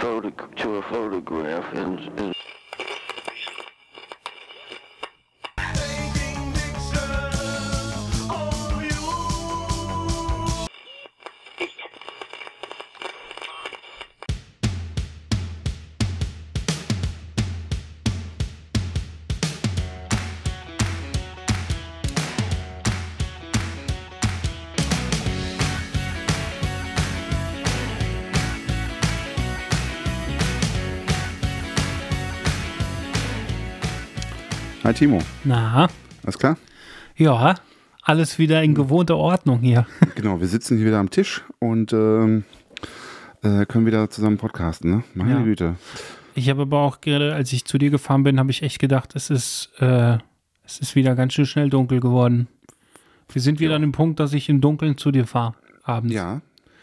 photo to a photograph and, and Hi Timo, Na, alles klar? ja, alles wieder in gewohnter Ordnung hier. Genau, wir sitzen hier wieder am Tisch und ähm, äh, können wieder zusammen podcasten, ne? Meine Ja. Güte. Ich habe aber auch gerade, als ich zu dir gefahren bin, habe ich echt gedacht, es ist, äh, es ist wieder ganz schön schnell dunkel geworden. Wir sind wieder an dem Punkt, dass ich im Dunkeln zu dir fahre, abends. Ja,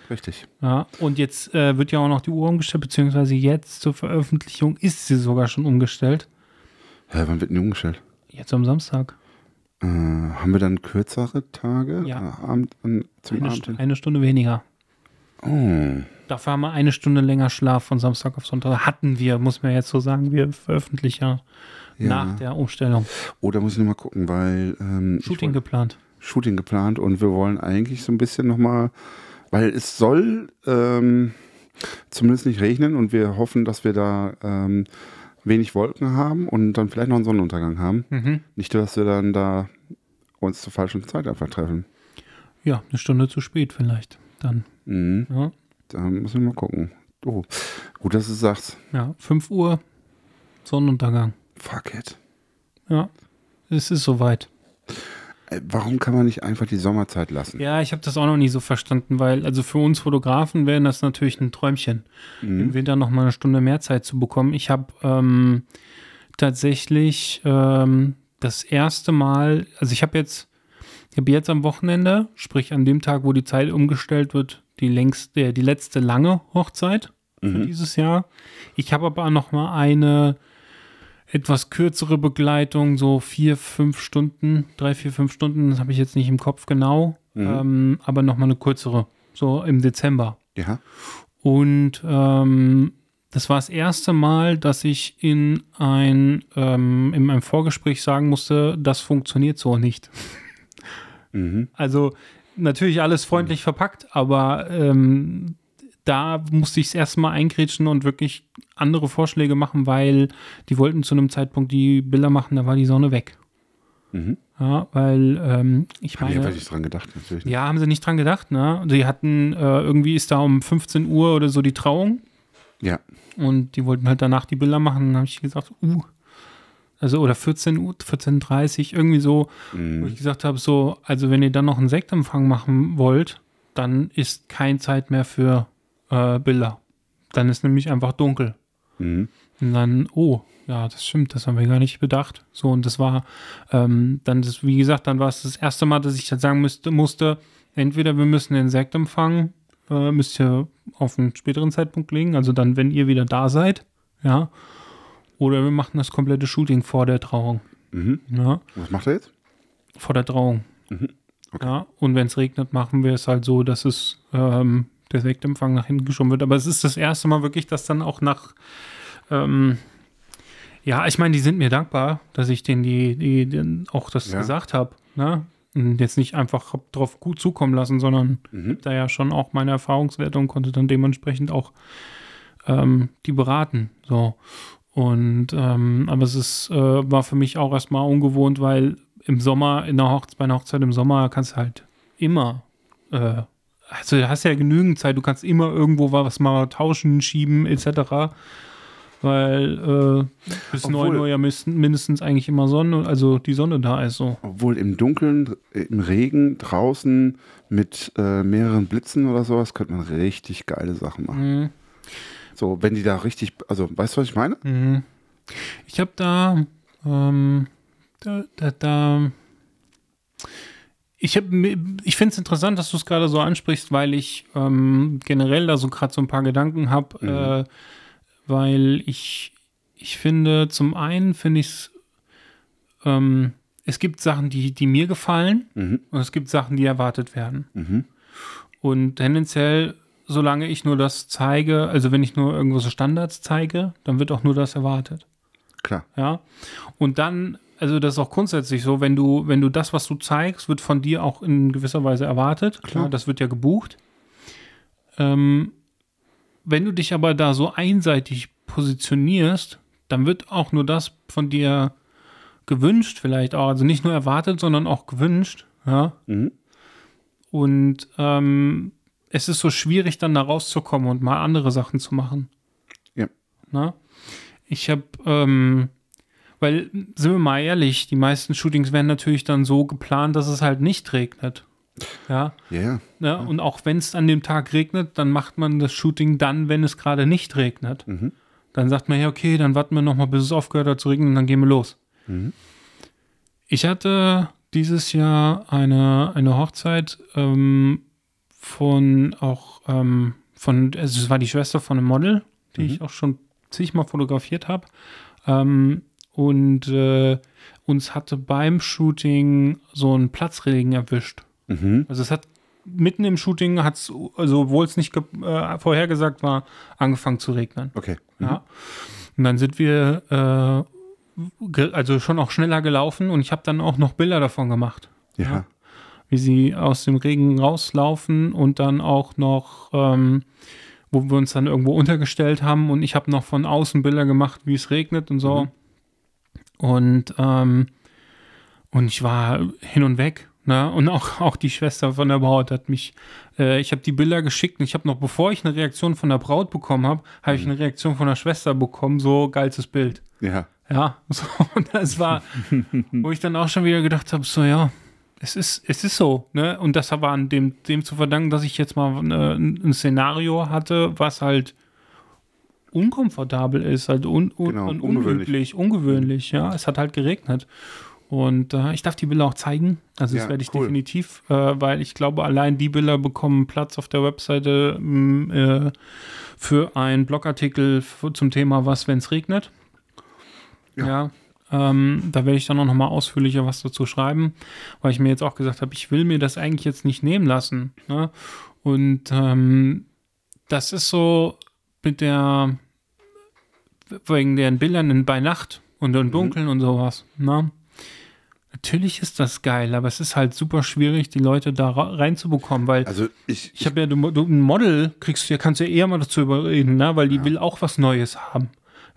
richtig. Ja, und jetzt äh, wird ja auch noch die Uhr umgestellt, beziehungsweise jetzt zur Veröffentlichung ist sie sogar schon umgestellt. Hä, wann wird denn die umgestellt? Jetzt am Samstag. Äh, haben wir dann kürzere Tage? Ja. Äh, Abend, an, zum Eine, Abend? Stu eine Stunde weniger. Oh, Dafür haben wir eine Stunde länger Schlaf von Samstag auf Sonntag. Hatten wir, muss man jetzt so sagen. Wir veröffentlichen ja, ja. nach der Umstellung. Oh, da muss ich nochmal gucken, weil ähm, Shooting wollt- geplant. Shooting geplant und wir wollen eigentlich so ein bisschen nochmal, weil es soll ähm, zumindest nicht regnen und wir hoffen, dass wir da ähm, wenig Wolken haben und dann vielleicht noch einen Sonnenuntergang haben. Mhm. Nicht, dass wir dann da uns zur falschen Zeit einfach treffen. Ja, eine Stunde zu spät vielleicht. Dann. Mhm. Ja, Da müssen wir mal gucken. Oh, gut, dass du es sagst. ja 5 Uhr Sonnenuntergang. Fuck it. Ja, es ist soweit. Ey, Warum kann man nicht einfach die Sommerzeit lassen? Ja, ich habe das auch noch nie so verstanden, weil also für uns Fotografen wäre das natürlich ein Träumchen, im Winter noch mal eine Stunde mehr Zeit zu bekommen. Ich habe ähm, tatsächlich ähm, das erste Mal, also ich habe jetzt, ich habe jetzt am Wochenende, sprich an dem Tag, wo die Zeit umgestellt wird, die längste, die letzte lange Hochzeit für dieses Jahr. Ich habe aber noch mal eine etwas kürzere Begleitung, so vier, fünf Stunden, drei, vier, fünf Stunden, das habe ich jetzt nicht im Kopf genau, ähm, aber noch mal eine kürzere, so im Dezember. Ja. Und ähm, das war das erste Mal, dass ich in ein ähm, in meinem Vorgespräch sagen musste, das funktioniert so nicht. Mhm. Also natürlich alles freundlich verpackt, aber ähm, da musste ich es erstmal eingrätschen und wirklich andere Vorschläge machen, weil die wollten zu einem Zeitpunkt die Bilder machen, da war die Sonne weg. Mhm. Ja, weil ähm, ich meine. einfach nicht dran gedacht, natürlich. nicht. Ja, haben sie nicht dran gedacht, ne? Sie hatten, äh, irgendwie ist da um 15 Uhr oder so die Trauung Ja. und die wollten halt danach die Bilder machen. Dann habe ich gesagt, uh, also oder 14 Uhr, 14.30 irgendwie so, wo Mhm. ich gesagt habe, so, also wenn ihr dann noch einen Sektempfang machen wollt, dann ist kein Zeit mehr für äh, Bilder. Dann ist nämlich einfach dunkel. Mhm. Und dann, oh, ja, das stimmt, das haben wir gar nicht bedacht. So, und das war ähm, dann, das, wie gesagt, dann war es das erste Mal, dass ich dann sagen müsste, musste, entweder wir müssen den Sektempfang, äh, müsst ihr auf einen späteren Zeitpunkt legen, also dann, wenn ihr wieder da seid, ja, oder wir machen das komplette Shooting vor der Trauung, Mhm. ja, Was macht er jetzt? vor der Trauung. Mhm. Okay. Ja, und wenn es regnet, machen wir es halt so, dass es ähm, der Sektempfang nach hinten geschoben wird. Aber es ist das erste Mal wirklich, dass dann auch nach ähm, ja, ich meine, die sind mir dankbar, dass ich denen die, die, den auch das Ja. gesagt habe. Ne? Und jetzt nicht einfach drauf gut zukommen lassen, sondern Mhm. da ja schon auch meine Erfahrungswerte und konnte dann dementsprechend auch ähm, die beraten. So. Und ähm, aber es ist, äh, war für mich auch erstmal ungewohnt, weil im Sommer, in der Hochzeit, bei einer Hochzeit im Sommer kannst du halt immer, äh, also du hast ja genügend Zeit, du kannst immer irgendwo was mal tauschen, schieben, etc. Weil äh, bis Obwohl- 9 Uhr ja mindestens, eigentlich immer Sonne, also die Sonne da ist so. Obwohl im Dunkeln, äh, im Regen, draußen mit äh, mehreren Blitzen oder sowas, könnte man richtig geile Sachen machen. Mhm. So, wenn die da richtig, also weißt du, was ich meine? Mhm. Ich habe da, ähm, da, da, da ich, hab ich finde es interessant, dass du es gerade so ansprichst, weil ich ähm, generell da so gerade so ein paar Gedanken habe, Mhm. äh, weil ich, ich finde, zum einen finde ich es, ähm, es gibt Sachen, die, die mir gefallen Mhm. und es gibt Sachen, die erwartet werden. Mhm. Und tendenziell solange ich nur das zeige, also wenn ich nur irgendwo so Standards zeige, dann wird auch nur das erwartet. Klar. Ja. Und dann, also das ist auch grundsätzlich so, wenn du, wenn du das, was du zeigst, wird von dir auch in gewisser Weise erwartet. Klar, Klar. das wird ja gebucht. Ähm, wenn du dich aber da so einseitig positionierst, dann wird auch nur das von dir gewünscht, vielleicht auch. Also nicht nur erwartet, sondern auch gewünscht. Ja. Mhm. Und ähm, es ist so schwierig, dann da rauszukommen und mal andere Sachen zu machen. Ja. Na? Ich habe, ähm, weil, sind wir mal ehrlich, die meisten Shootings werden natürlich dann so geplant, dass es halt nicht regnet. Ja. Ja, ja. Ne? Und auch wenn es an dem Tag regnet, dann macht man das Shooting dann, wenn es gerade nicht regnet. Mhm. Dann sagt man, ja, okay, dann warten wir nochmal, bis es aufgehört hat zu regnen und dann gehen wir los. Mhm. Ich hatte dieses Jahr eine, eine Hochzeit ähm, von auch ähm, von, also es war die Schwester von einem Model, die ich auch schon zigmal fotografiert habe. Ähm, und äh, uns hatte beim Shooting so ein Platzregen erwischt. Mhm. Also es hat mitten im Shooting hat es, also obwohl es nicht äh, vorhergesagt war, angefangen zu regnen. Okay. Mhm. Ja. Und dann sind wir äh, also schon auch schneller gelaufen und ich habe dann auch noch Bilder davon gemacht, Ja. wie sie aus dem Regen rauslaufen und dann auch noch, ähm, wo wir uns dann irgendwo untergestellt haben und ich habe noch von außen Bilder gemacht, wie es regnet und so. Und, ähm, und ich war hin und weg. Ne? Und auch, auch die Schwester von der Braut hat mich, äh, ich habe die Bilder geschickt und ich habe noch, bevor ich eine Reaktion von der Braut bekommen habe, habe ich eine Reaktion von der Schwester bekommen, so geilstes Bild. Ja. Ja, so, und das war, wo ich dann auch schon wieder gedacht habe, so ja, es ist, es ist so, ne? Und das war an dem, dem zu verdanken, dass ich jetzt mal äh, ein Szenario hatte, was halt unkomfortabel ist, halt un, un, Genau, und ungewöhnlich. unüblich, ungewöhnlich, ja. Es hat halt geregnet. Und äh, ich darf die Bilder auch zeigen. Also das Ja, werde ich cool. definitiv, äh, weil ich glaube, allein die Bilder bekommen Platz auf der Webseite mh, äh, für einen Blogartikel zum Thema Was, wenn es regnet. Ja. Ja. ähm, da werde ich dann auch noch mal ausführlicher was dazu schreiben, weil ich mir jetzt auch gesagt habe, ich will mir das eigentlich jetzt nicht nehmen lassen. Ne? Und ähm, das ist so mit der wegen den Bildern in, bei Nacht und im Dunkeln und sowas. Ne? Natürlich ist das geil, aber es ist halt super schwierig, die Leute da reinzubekommen, weil Also ich, ich habe ja, du, du, ein Model kriegst du ja, kannst du ja eher mal dazu überreden, ne? weil die will auch was Neues haben.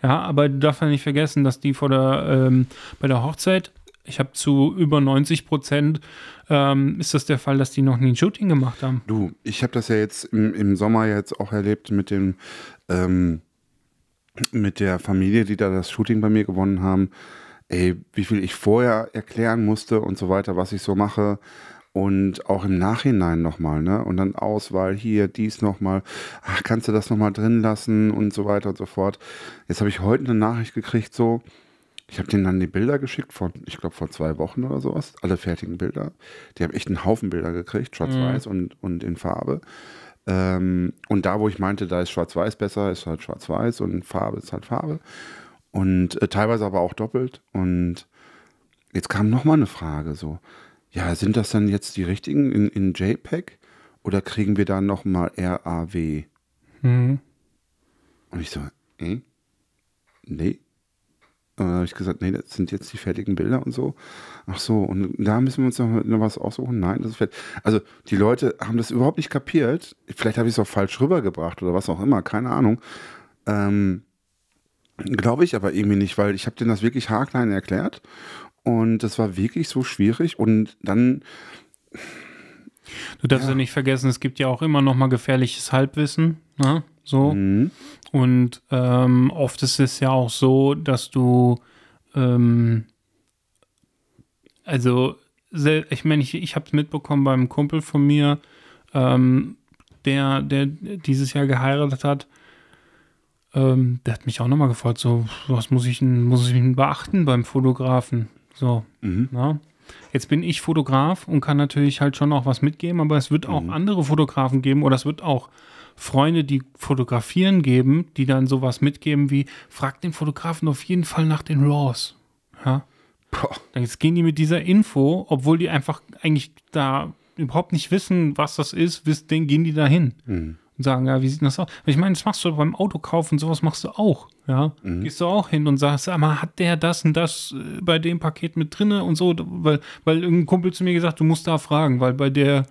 Ja, aber du darfst ja nicht vergessen, dass die vor der, ähm, bei der Hochzeit, ich habe zu über 90 Prozent, ähm, ist das der Fall, dass die noch nie ein Shooting gemacht haben. Du, ich habe das ja jetzt im, im Sommer jetzt auch erlebt mit dem ähm, mit der Familie, die da das Shooting bei mir gewonnen haben. Ey, wie viel ich vorher erklären musste und so weiter, was ich so mache. Und auch im Nachhinein nochmal, ne? Und dann Auswahl hier, dies nochmal. Ach, kannst du das nochmal drin lassen und so weiter und so fort. Jetzt habe ich heute eine Nachricht gekriegt, so. Ich habe denen dann die Bilder geschickt von, ich glaube, vor zwei Wochen oder sowas. Alle fertigen Bilder. Die haben echt einen Haufen Bilder gekriegt, schwarz-weiß und, und in Farbe. Ähm, und da, wo ich meinte, da ist schwarz-weiß besser, ist halt schwarz-weiß und Farbe ist halt Farbe. Und äh, teilweise aber auch doppelt. Und jetzt kam nochmal eine Frage so. Ja, sind das dann jetzt die richtigen in, in JPEG oder kriegen wir dann nochmal RAW? Mhm. Und ich so, äh? Nee. Und dann habe ich gesagt, nee, das sind jetzt die fertigen Bilder und so. Ach so, und da müssen wir uns noch, noch was aussuchen. Nein, das ist fertig. Also die Leute haben das überhaupt nicht kapiert. Vielleicht habe ich es auch falsch rübergebracht oder was auch immer, keine Ahnung. Ähm, Glaube ich aber irgendwie nicht, weil ich habe denen das wirklich haarklein erklärt und das war wirklich so schwierig und dann, Du darfst ja. Ja. nicht vergessen, es gibt ja auch immer noch mal gefährliches Halbwissen. Ne? So. mh, Und ähm, oft ist es ja auch so, dass du, ähm, also, ich meine, ich, ich habe es mitbekommen beim Kumpel von mir, ähm, der, der dieses Jahr geheiratet hat. Ähm, der hat mich auch nochmal gefragt, so, was muss ich, denn- muss ich beachten beim Fotografen? So, mhm. na? Jetzt bin ich Fotograf und kann natürlich halt schon auch was mitgeben, aber es wird auch andere Fotografen geben oder es wird auch Freunde, die fotografieren geben, die dann sowas mitgeben wie, frag den Fotografen auf jeden Fall nach den RAWs. Ja? Jetzt gehen die mit dieser Info, obwohl die einfach eigentlich da überhaupt nicht wissen, was das ist, wiss- den gehen die da hin. Mhm. und sagen, ja, wie sieht das aus? Ich meine, das machst du beim Autokauf und sowas machst du auch, ja. Mhm. Gehst du auch hin und sagst, aber hat der das und das äh, bei dem Paket mit drinne und so, weil, weil irgendein Kumpel zu mir gesagt, du musst da fragen, weil bei der,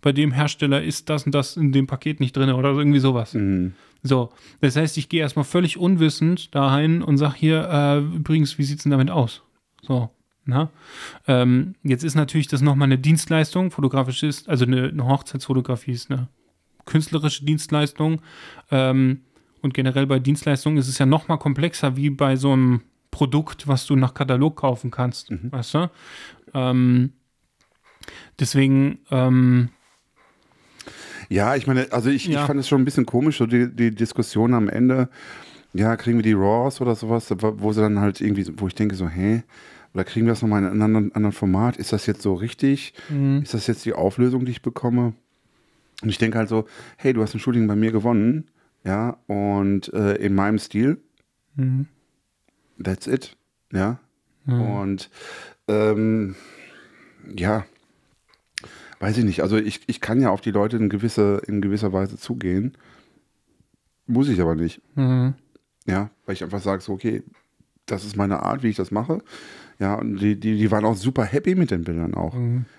bei dem Hersteller ist das und das in dem Paket nicht drinne oder irgendwie sowas. Mhm. So, das heißt, ich gehe erstmal völlig unwissend dahin und sag hier, äh, übrigens, wie sieht's denn damit aus? So, na? Ähm, jetzt ist natürlich das nochmal eine Dienstleistung, fotografisch ist, also eine, eine Hochzeitsfotografie ist eine künstlerische Dienstleistung. Ähm, und generell bei Dienstleistungen ist es ja nochmal komplexer wie bei so einem Produkt, was du nach Katalog kaufen kannst. Weißt du? Ähm, deswegen, ähm, Ja, ich meine, also ich, Ja. ich fand es schon ein bisschen komisch, so die, die Diskussion am Ende, ja, kriegen wir die Raws oder sowas, wo sie dann halt irgendwie, wo ich denke so, hä? Oder kriegen wir das nochmal in einem anderen, anderen Format? Ist das jetzt so richtig? Ist das jetzt die Auflösung, die ich bekomme? Und ich denke halt so, hey, du hast ein Shooting bei mir gewonnen, ja, und äh, in meinem Stil. That's it, ja. Und ähm, ja, weiß ich nicht. Also ich, ich kann ja auf die Leute in, gewisse, in gewisser Weise zugehen. Muss ich aber nicht. mhm. Ja, weil ich einfach sage, so, okay, das ist meine Art, wie ich das mache. Ja, und die, die, die waren auch super happy mit den Bildern auch.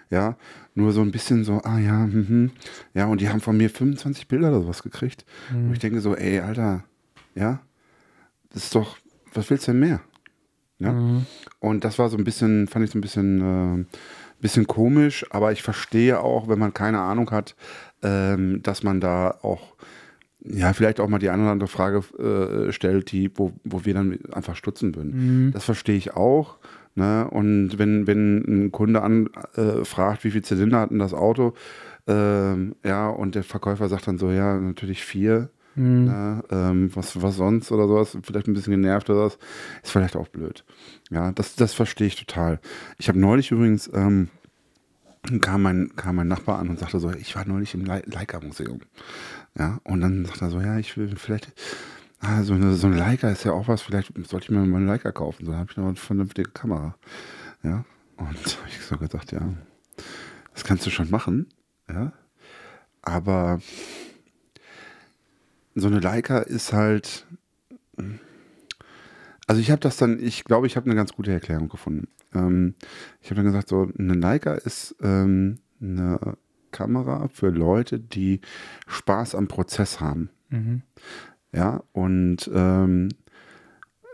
Ja, nur so ein bisschen so, ah ja, mhm. ja, und die haben von mir 25 Bilder oder sowas gekriegt. Und ich denke so, ey, Alter, ja, das ist doch, was willst du denn mehr? Ja. Und das war so ein bisschen, fand ich so ein bisschen, äh, bisschen komisch, aber ich verstehe auch, wenn man keine Ahnung hat, ähm, dass man da auch ja, vielleicht auch mal die eine oder andere Frage äh, stellt, die, wo, wo wir dann einfach stutzen würden. Das verstehe ich auch. Ne? Und wenn, wenn ein Kunde an, äh, fragt, wie viel Zylinder hat denn das Auto, ähm, ja, und der Verkäufer sagt dann so, ja, natürlich vier. Ne? Ähm, was, was sonst oder sowas, vielleicht ein bisschen genervt oder was, ist vielleicht auch blöd. Ja, das, das verstehe ich total. Ich habe neulich übrigens, ähm, kam mein, kam mein Nachbar an und sagte so, ich war neulich im Le- Leica-Museum. Ja, und dann sagt er so, ja, ich will vielleicht, ah, so eine, so eine Leica ist ja auch was, vielleicht sollte ich mir mal eine Leica kaufen. Dann habe ich noch eine vernünftige Kamera. Ja, und ich so gesagt, ja, das kannst du schon machen, ja, aber so eine Leica ist halt, also ich habe das dann, ich glaube, ich habe eine ganz gute Erklärung gefunden. Ähm, ich habe dann gesagt, so eine Leica ist ähm, eine Kamera für Leute, die Spaß am Prozess haben. Ja, und ähm,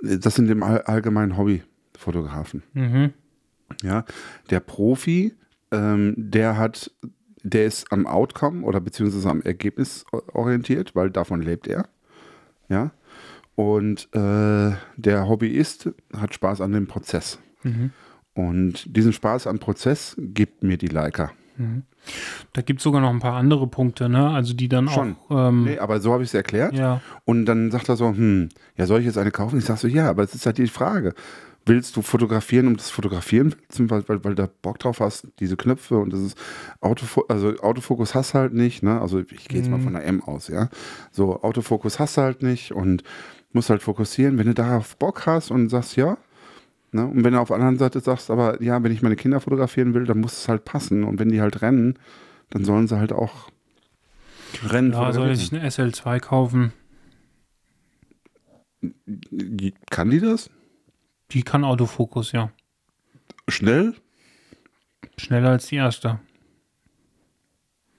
das sind im All allgemeinen Hobbyfotografen. Mhm. Ja, der Profi, ähm, der hat, der ist am Outcome oder beziehungsweise am Ergebnis orientiert, weil davon lebt er. Ja. Und äh, der Hobbyist hat Spaß an dem Prozess. Und diesen Spaß am Prozess gibt mir die Leica. Da gibt es sogar noch ein paar andere Punkte, ne? Also die dann Schon. auch. Ähm, Nee, aber so habe ich es erklärt. Ja. Und dann sagt er so, hm, ja, soll ich jetzt eine kaufen? Ich sage so, ja, aber es ist halt die Frage. Willst du fotografieren, um das Fotografieren, weil, weil, weil du Bock drauf hast, diese Knöpfe und das ist Autofo also Autofokus hast du halt nicht, ne? Also ich gehe jetzt mal von der M aus, ja. So, Autofokus hast du halt nicht und musst halt fokussieren. Wenn du darauf Bock hast und sagst, ja, ne? Und wenn du auf der anderen Seite sagst, aber ja, wenn ich meine Kinder fotografieren will, dann muss es halt passen. Und wenn die halt rennen, dann sollen sie halt auch rennen. Ja, soll ich eine SL2 kaufen? Kann die das? Die kann Autofokus, ja. Schnell? Schneller als die erste.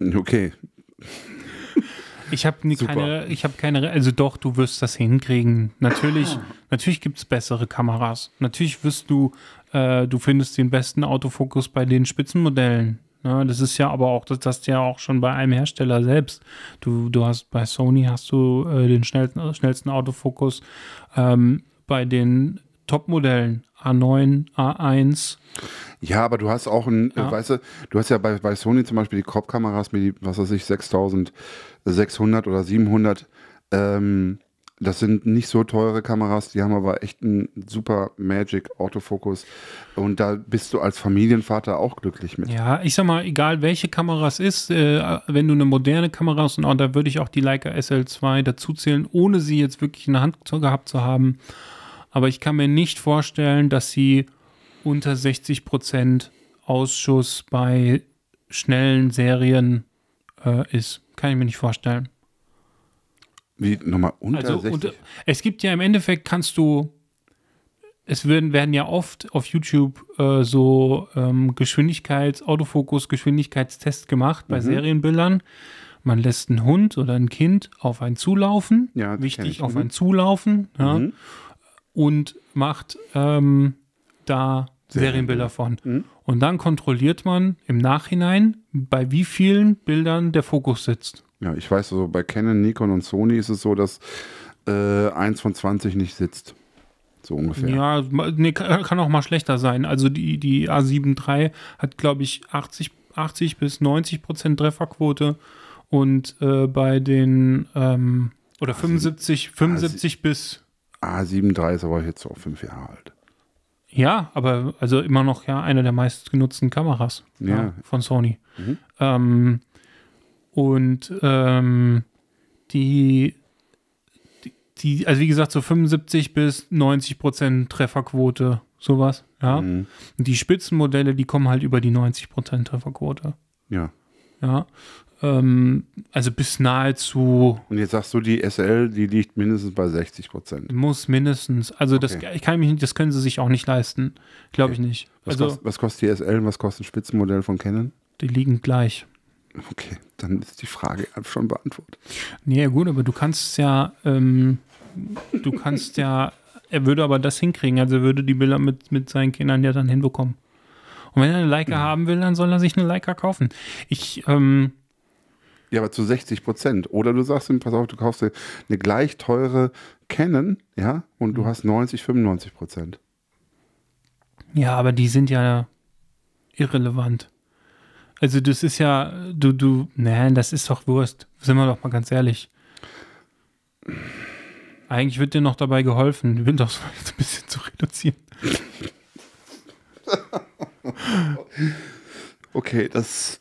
Okay. Ich habe Super. keine, ich habe keine, also doch, du wirst das hinkriegen. Natürlich, natürlich gibt es bessere Kameras. Natürlich wirst du, äh, du findest den besten Autofokus bei den Spitzenmodellen. Ja, das ist ja aber auch, das hast du ja auch schon bei einem Hersteller selbst. Du, du hast bei Sony hast du äh, den schnellsten, schnellsten Autofokus. Ähm, bei den Top-Modellen A9, A1, Ja, aber du hast auch ein, Ja. äh, weißt du, du hast ja bei, bei Sony zum Beispiel die Crop-Kameras mit, was weiß ich, 6600 oder 700. Ähm, das sind nicht so teure Kameras, die haben aber echt einen super Magic Autofokus. Und da bist du als Familienvater auch glücklich mit. Ja, ich sag mal, egal welche Kamera es ist, äh, wenn du eine moderne Kamera hast, und auch, da würde ich auch die Leica SL2 dazu zählen, ohne sie jetzt wirklich in der Hand gehabt zu haben. Aber ich kann mir nicht vorstellen, dass sie unter 60% Ausschuss bei schnellen Serien äh, ist. Kann ich mir nicht vorstellen. Wie nochmal unter Also 60? und, es gibt ja im Endeffekt kannst du, es werden, werden ja oft auf YouTube äh, so ähm, Geschwindigkeits-, Autofokus, Geschwindigkeitstests gemacht Mhm. bei Serienbildern. Man lässt einen Hund oder ein Kind auf einen zulaufen, Ja, wichtig, ich. auf Mhm. einen zulaufen, ja, Mhm. Und macht ähm, da Serienbilder von. Mhm. Und dann kontrolliert man im Nachhinein, bei wie vielen Bildern der Fokus sitzt. Ja, ich weiß, so bei Canon, Nikon und Sony ist es so, dass äh, eins von 20 nicht sitzt. So ungefähr. Ja, nee, kann kann auch mal schlechter sein. Also die, die A7 III hat, glaube ich, 80, 80 bis 90 Prozent Trefferquote und äh, bei den ähm, oder 75, 75 bis A7 III ist aber jetzt auch fünf Jahre alt. ja, aber also immer noch ja eine der meistgenutzten Kameras Ja. von Sony. Mhm. Ähm, und ähm, die, die, die, also wie gesagt, so 75 bis 90 Prozent Trefferquote, sowas, ja. Mhm. Und Die Spitzenmodelle, die kommen halt über die 90 Prozent Trefferquote, Ja. ja. Ähm, also bis nahezu Und jetzt sagst du, die SL, die liegt mindestens bei 60 Prozent. muss mindestens, also das, Okay. ich kann mich nicht, das können sie sich auch nicht leisten, glaube ich nicht. Was, Also kost, was kostet die SL und was kostet ein Spitzenmodell von Canon? die liegen gleich. Okay, dann ist die Frage schon beantwortet. Nee, gut, aber du kannst ja, ähm, du kannst ja, er würde aber das hinkriegen, also er würde die Bilder mit, mit seinen Kindern ja dann hinbekommen. Und wenn er eine Leica haben will, dann soll er sich eine Leica kaufen. Ich, ähm, Ja, aber zu 60 Prozent. Oder du sagst ihm, pass auf, du kaufst dir eine gleich teure Canon, ja, und Mhm. du hast 90, 95 Prozent. ja, aber die sind ja irrelevant. Also das ist ja, du, du, nein, das ist doch Wurst. Sind wir doch mal ganz ehrlich. Eigentlich wird dir noch dabei geholfen, die Windows ein bisschen zu reduzieren. Okay, das.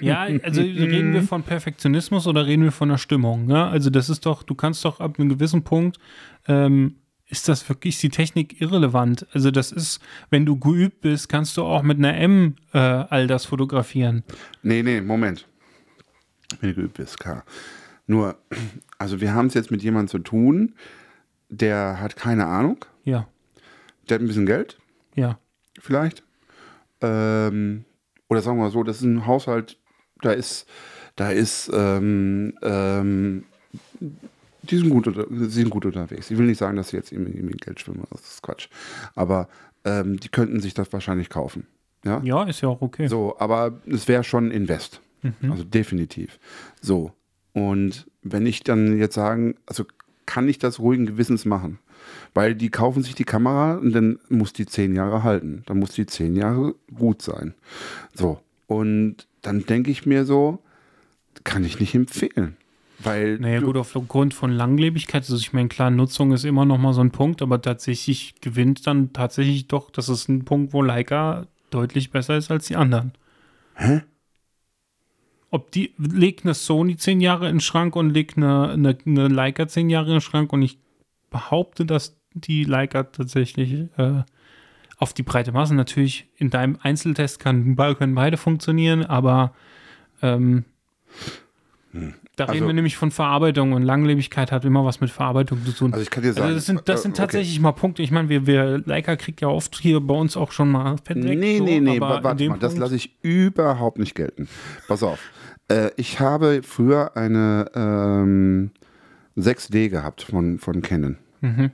Ja, also reden wir von Perfektionismus oder reden wir von der Stimmung? Ne? Also das ist doch, du kannst doch ab einem gewissen Punkt, ähm, ist das wirklich ist die Technik irrelevant. Also das ist, wenn du geübt bist, kannst du auch mit einer M äh, all das fotografieren. Nee, nee, Moment. Wenn du geübt bist, klar. Nur, also wir haben es jetzt mit jemandem zu tun, der hat keine Ahnung, Ja, der hat ein bisschen Geld, ja. vielleicht. Ähm, oder sagen wir mal so, das ist ein Haushalt, da ist, da ist, ähm, ähm, die sind, gut, unter- die sind gut unterwegs. Ich will nicht sagen, dass sie jetzt irgendwie irgendwie Geld schwimmen, das ist Quatsch. Aber ähm, die könnten sich das wahrscheinlich kaufen. Ja, Ja, ist ja auch okay. so, aber es wäre schon ein Invest. Also definitiv. So. Und wenn ich dann jetzt sagen, also kann ich das ruhigen Gewissens machen. Weil die kaufen sich die Kamera und dann muss die zehn Jahre halten. Dann muss die zehn Jahre gut sein. So. Und dann denke ich mir so, kann ich nicht empfehlen. Weil Naja, gut, aufgrund von Langlebigkeit, also ich meine, klar, Nutzung ist immer noch mal so ein Punkt, aber tatsächlich gewinnt dann tatsächlich doch, das ist ein Punkt, wo Leica deutlich besser ist als die anderen. Hä? Ob die, legt eine Sony zehn Jahre in den Schrank und legt eine, eine, eine Leica zehn Jahre in den Schrank und ich behaupte, dass die Leica tatsächlich äh, auf die breite Masse natürlich in deinem Einzeltest kann, können beide funktionieren, aber ähm, da reden Also- wir nämlich von Verarbeitung und Langlebigkeit hat immer was mit Verarbeitung zu tun. Also ich kann dir sagen. Also das sind, das äh, sind okay. tatsächlich mal Punkte. Ich meine, wir, wir Leica kriegt ja oft hier bei uns auch schon mal Fett weg. Nee, so, nee, nee, warte mal, das lasse ich überhaupt nicht gelten. Pass auf. Äh, ich habe früher eine ähm, 6D gehabt von, von Canon. Mhm.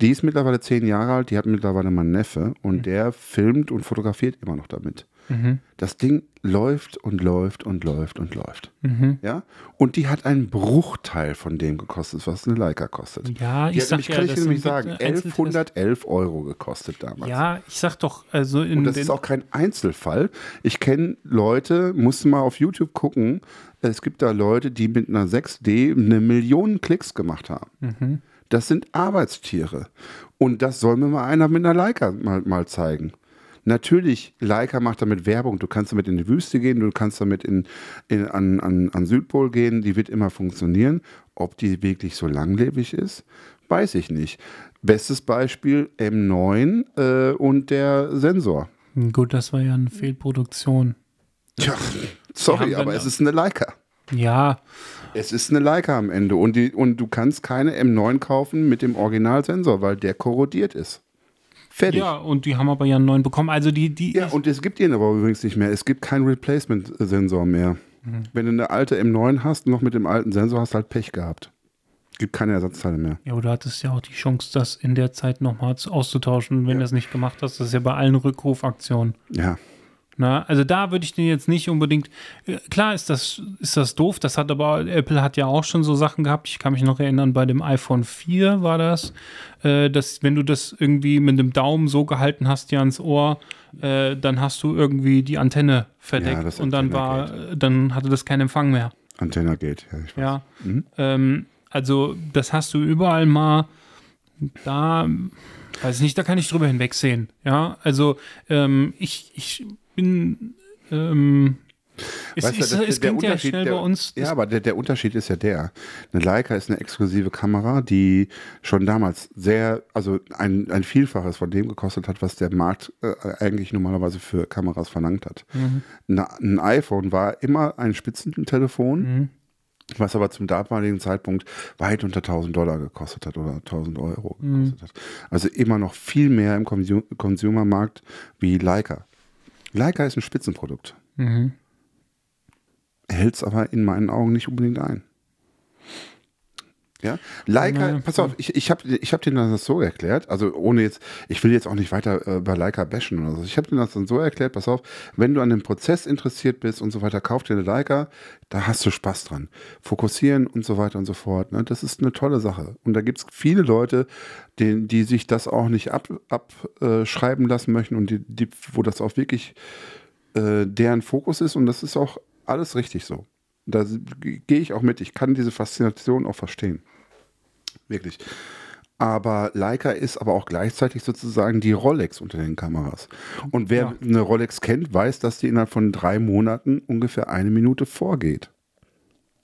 Die ist mittlerweile zehn Jahre alt, die hat mittlerweile mein Neffe und der filmt und fotografiert immer noch damit. Mhm. Das Ding läuft und läuft und läuft und läuft. Mhm. Ja? Und die hat einen Bruchteil von dem gekostet, was eine Leica kostet. Ja, Die ich sag nämlich, ja, kann ich dir nämlich sagen, Einzeltests. 1111 Euro gekostet damals. Ja, ich sag doch, also in Und das ist auch kein Einzelfall. Ich kenne Leute, musst du mal auf YouTube gucken, es gibt da Leute, die mit einer 6D eine Million Klicks gemacht haben. Mhm. Das sind Arbeitstiere. Und das soll mir mal einer mit einer Leica mal, mal zeigen. Natürlich, Leica macht damit Werbung. Du kannst damit in die Wüste gehen, du kannst damit in, in, an, an, an Südpol gehen, die wird immer funktionieren. Ob die wirklich so langlebig ist, weiß ich nicht. Bestes Beispiel M9 äh, und der Sensor. gut, das war ja eine Fehlproduktion. Tja, sorry, aber es ist eine Leica. Ja, Es ist eine Leica am Ende und, die, und du kannst keine M9 kaufen mit dem Originalsensor, weil der korrodiert ist. Fertig. ja, und die haben aber ja einen neuen bekommen. Also die, die, Ja, und es gibt ihn aber übrigens nicht mehr. Es gibt keinen Replacement-Sensor mehr. Mhm. Wenn du eine alte M9 hast, noch mit dem alten Sensor, hast du halt Pech gehabt. Gibt keine Ersatzteile mehr. ja, aber du hattest ja auch die Chance, das in der Zeit nochmal auszutauschen. Wenn du das nicht gemacht hast, das ist ja bei allen Rückrufaktionen. Ja. Na, also da würde ich den jetzt nicht unbedingt. äh, Klar ist das, ist das doof. Das hat aber, Apple hat ja auch schon so Sachen gehabt. Ich kann mich noch erinnern, bei dem iPhone 4 war das, äh, dass wenn du das irgendwie mit dem Daumen so gehalten hast, dir ans Ohr, äh, dann hast du irgendwie die Antenne verdeckt Ja, und dann war, Antenne dann hatte das keinen Empfang mehr. Antenna geht. Ja, ich weiß. Ja. Ähm, also, das hast du überall mal. Da, weiß ich nicht, da kann ich drüber hinwegsehen. Ja, also, ähm, ich, ich bin. Ähm, es, Weißt du, es, das- es der ja Unterschied- schnell der- bei uns. Ja, aber der, der Unterschied ist ja der. Eine Leica ist eine exklusive Kamera, die schon damals sehr, also ein, ein Vielfaches von dem gekostet hat, was der Markt äh, eigentlich normalerweise für Kameras verlangt hat. Na, ein iPhone war immer ein Spitzentelefon, was aber zum damaligen Zeitpunkt weit unter 1000 Dollar gekostet hat oder 1000 Euro gekostet hat. Also immer noch viel mehr im Consu Consumermarkt wie Leica. Leica ist ein Spitzenprodukt Mhm. hält es aber in meinen Augen nicht unbedingt ein. Ja, Leica, Ja, pass auf, ich, ich habe ich hab dir das so erklärt, also ohne jetzt, ich will jetzt auch nicht weiter äh, bei Leica bashen oder so. Ich habe dir das dann so erklärt, pass auf, wenn du an dem Prozess interessiert bist und so weiter, kauf dir eine Leica, da hast du Spaß dran. Fokussieren und so weiter und so fort. Ne? Das ist eine tolle Sache. Und da gibt es viele Leute, die, die sich das auch nicht abschreiben ab, äh, lassen möchten und die, die, wo das auch wirklich äh, deren Fokus ist und das ist auch alles richtig so. Da gehe ich auch mit. Ich kann diese Faszination auch verstehen. Wirklich. Aber Leica ist aber auch gleichzeitig sozusagen die Rolex unter den Kameras. Und wer Ja. eine Rolex kennt, weiß, dass die innerhalb von drei Monaten ungefähr eine Minute vorgeht.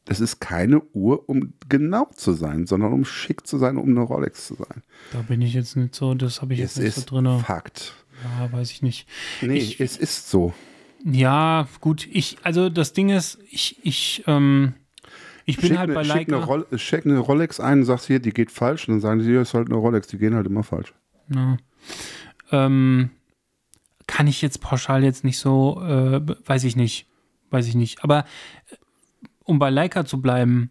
Das ist keine Uhr, um genau zu sein, sondern um schick zu sein, um eine Rolex zu sein. Da bin ich jetzt nicht so, das habe ich Es jetzt nicht ist so drin. Fakt. Ja, weiß ich nicht. Nee, Ich- es ist so. Ja, gut, ich, also das Ding ist, ich, ich, ähm, ich bin Schick halt eine, bei schick, eine Leica. Roll- schick eine Rolex ein und sagst hier, die geht falsch. Und dann sagen die, hier ist halt eine Rolex, die gehen halt immer falsch. Ja. Ähm, kann ich jetzt pauschal jetzt nicht so, äh, weiß ich nicht, weiß ich nicht. Aber äh, um bei Leica zu bleiben,